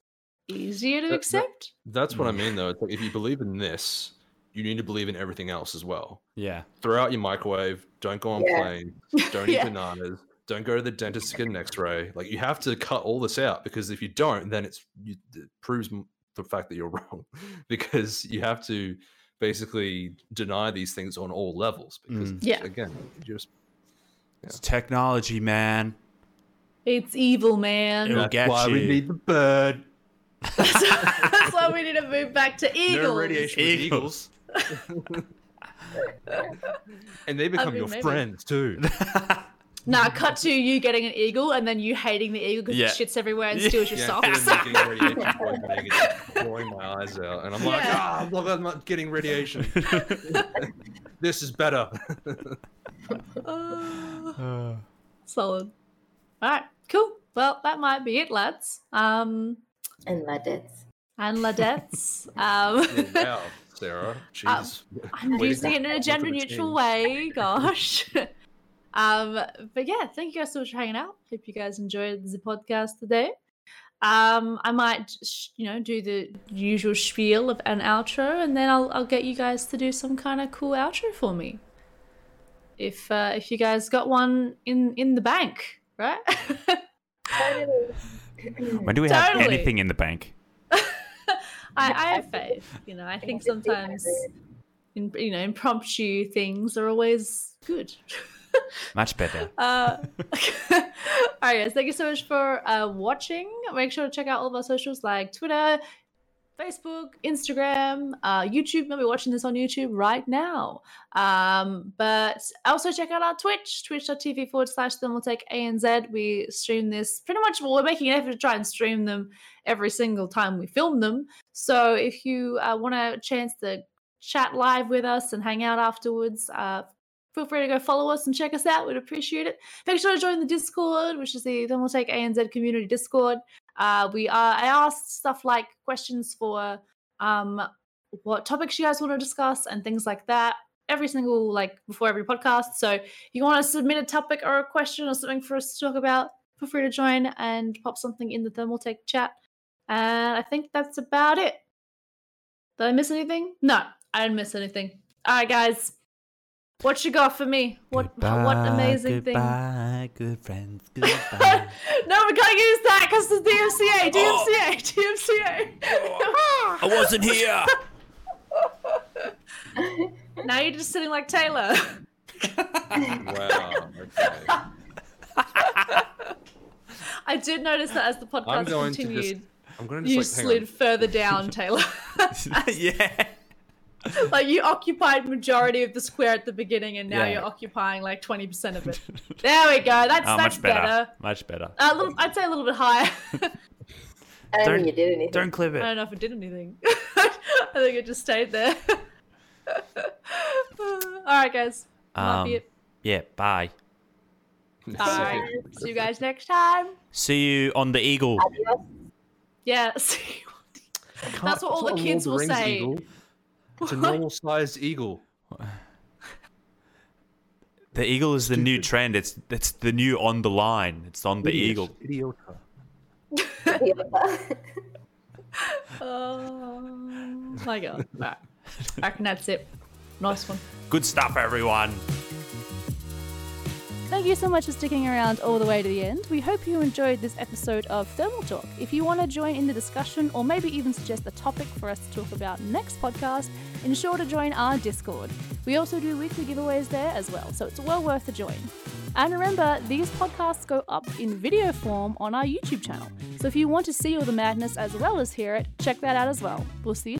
S1: easier to
S3: That- that-
S1: accept
S3: That's what I
S4: Mm.
S3: mean, though. It's like if you believe in this, you need to believe in everything else as well.
S4: Yeah.
S3: Throw out your microwave. Don't go on
S2: Yeah.
S3: planes. Don't eat bananas. Don't go to the dentist to get an X-ray. Like you have to cut all this out because if you don't, then it's you, it proves m- the fact that you're wrong. because you have to basically deny these things on all levels. Because
S4: Mm.
S1: Yeah.
S3: again, you just
S4: It's technology, man.
S1: it's evil man
S4: It'll
S3: that's
S4: get
S3: why we need the bird.
S1: that's why we need to move back to eagles
S3: No radiation with
S4: Eagles.
S3: eagles. and they become
S1: mean,
S3: your
S1: maybe.
S3: friends too.
S1: Nah, cut to you getting an eagle and then you hating the eagle because
S4: Yeah.
S1: it shits everywhere and steals your
S3: Yeah,
S1: socks.
S3: instead of me getting radiation poisoning, my eyes out, and I'm like, ah,
S1: Yeah.
S3: ah, look, I'm not getting radiation. this is better.
S1: Ah, solid. All right, cool. Well, that might be it, lads. Um,
S2: and ladettes.
S1: and ladettes. um,
S3: wow, Sarah. Jeez.
S1: I'm
S3: Way
S1: using it in a gender neutral way. Gosh. Um, but yeah, thank you guys so much for hanging out. Hope you guys enjoyed the podcast today. Um, I might, you know, do the usual spiel of an outro, and then I'll I'll get you guys to do some kind of cool outro for me. If uh, if you guys got one in in the bank, right?
S2: Totally.
S4: When do we have
S1: Totally.
S4: anything in the bank?
S1: I, I have faith. You know, I think sometimes, in, you know, impromptu things are always good.
S4: Much better.
S1: Uh, all right, guys. Thank you so much for uh, watching. Make sure to check out all of our socials like Twitter, Facebook, Instagram, uh, YouTube. Maybe watching this on YouTube right now. Um, but also check out our Twitch, twitch.tv forward slash Thermaltake ANZ. We stream this pretty much, well, we're making an effort to try and stream them every single time we film them. So if you uh, want a chance to chat live with us and hang out afterwards, uh, feel free to go follow us and check us out. We'd appreciate it. Make sure to join the Discord, which is the Thermal Thermaltake ANZ community Discord. Uh, we are I asked stuff like questions for um what topics you guys want to discuss and things like that every single like before every podcast. So if you want to submit a topic or a question or something for us to talk about, feel free to join and pop something in the Thermaltake chat. And I think that's about it. Did I miss anything? No, I didn't miss anything. All right, guys. What you got for me? What what amazing thing?
S4: goodbye, good friends, goodbye.
S1: no, we can't use that because the DMCA, oh. DMCA, DMCA.
S4: I wasn't here.
S1: now you're just sitting like Taylor.
S3: Wow. Okay.
S1: I did notice that as the
S3: I'm
S1: podcast
S3: going to
S1: continued,
S3: just. I'm going to
S1: you
S3: like,
S1: slid
S3: on.
S1: further down, Taylor.
S4: yeah.
S1: like you occupied majority of the square at the beginning, and now
S4: Yeah.
S1: you're occupying like twenty percent of it. There we go. That's
S4: Oh,
S1: that's
S4: much better.
S1: better.
S4: Much better.
S1: A little, I'd say a little bit higher.
S2: I don't,
S4: Don't-
S2: think you did anything.
S4: Don't clip it.
S1: I don't know if it did anything. I think it just stayed there. All right, guys.
S4: Um,
S1: it.
S4: yeah. Bye.
S1: Bye. See you guys next time.
S4: See you on the Eagle.
S2: Adios.
S1: Yeah. See
S3: Can't-
S1: That's what all the kids
S3: Lord
S1: will
S3: of the Rings
S1: say.
S3: eagle. It's a normal sized eagle.
S4: The Eagle is the new trend. It's it's the new on the line. It's on the
S3: Idiot.
S4: Eagle.
S3: Idiota.
S1: Oh my god. All right. I reckon that's it. Nice one.
S4: Good stuff, everyone.
S1: Thank you so much for sticking around all the way to the end. We hope you enjoyed this episode of Thermal Talk. If you want to join in the discussion or maybe even suggest a topic for us to talk about next podcast, ensure to join our Discord. We also do weekly giveaways there as well, so it's well worth a join. And remember, these podcasts go up in video form on our YouTube channel. So if you want to see all the madness as well as hear it, check that out as well. We'll see you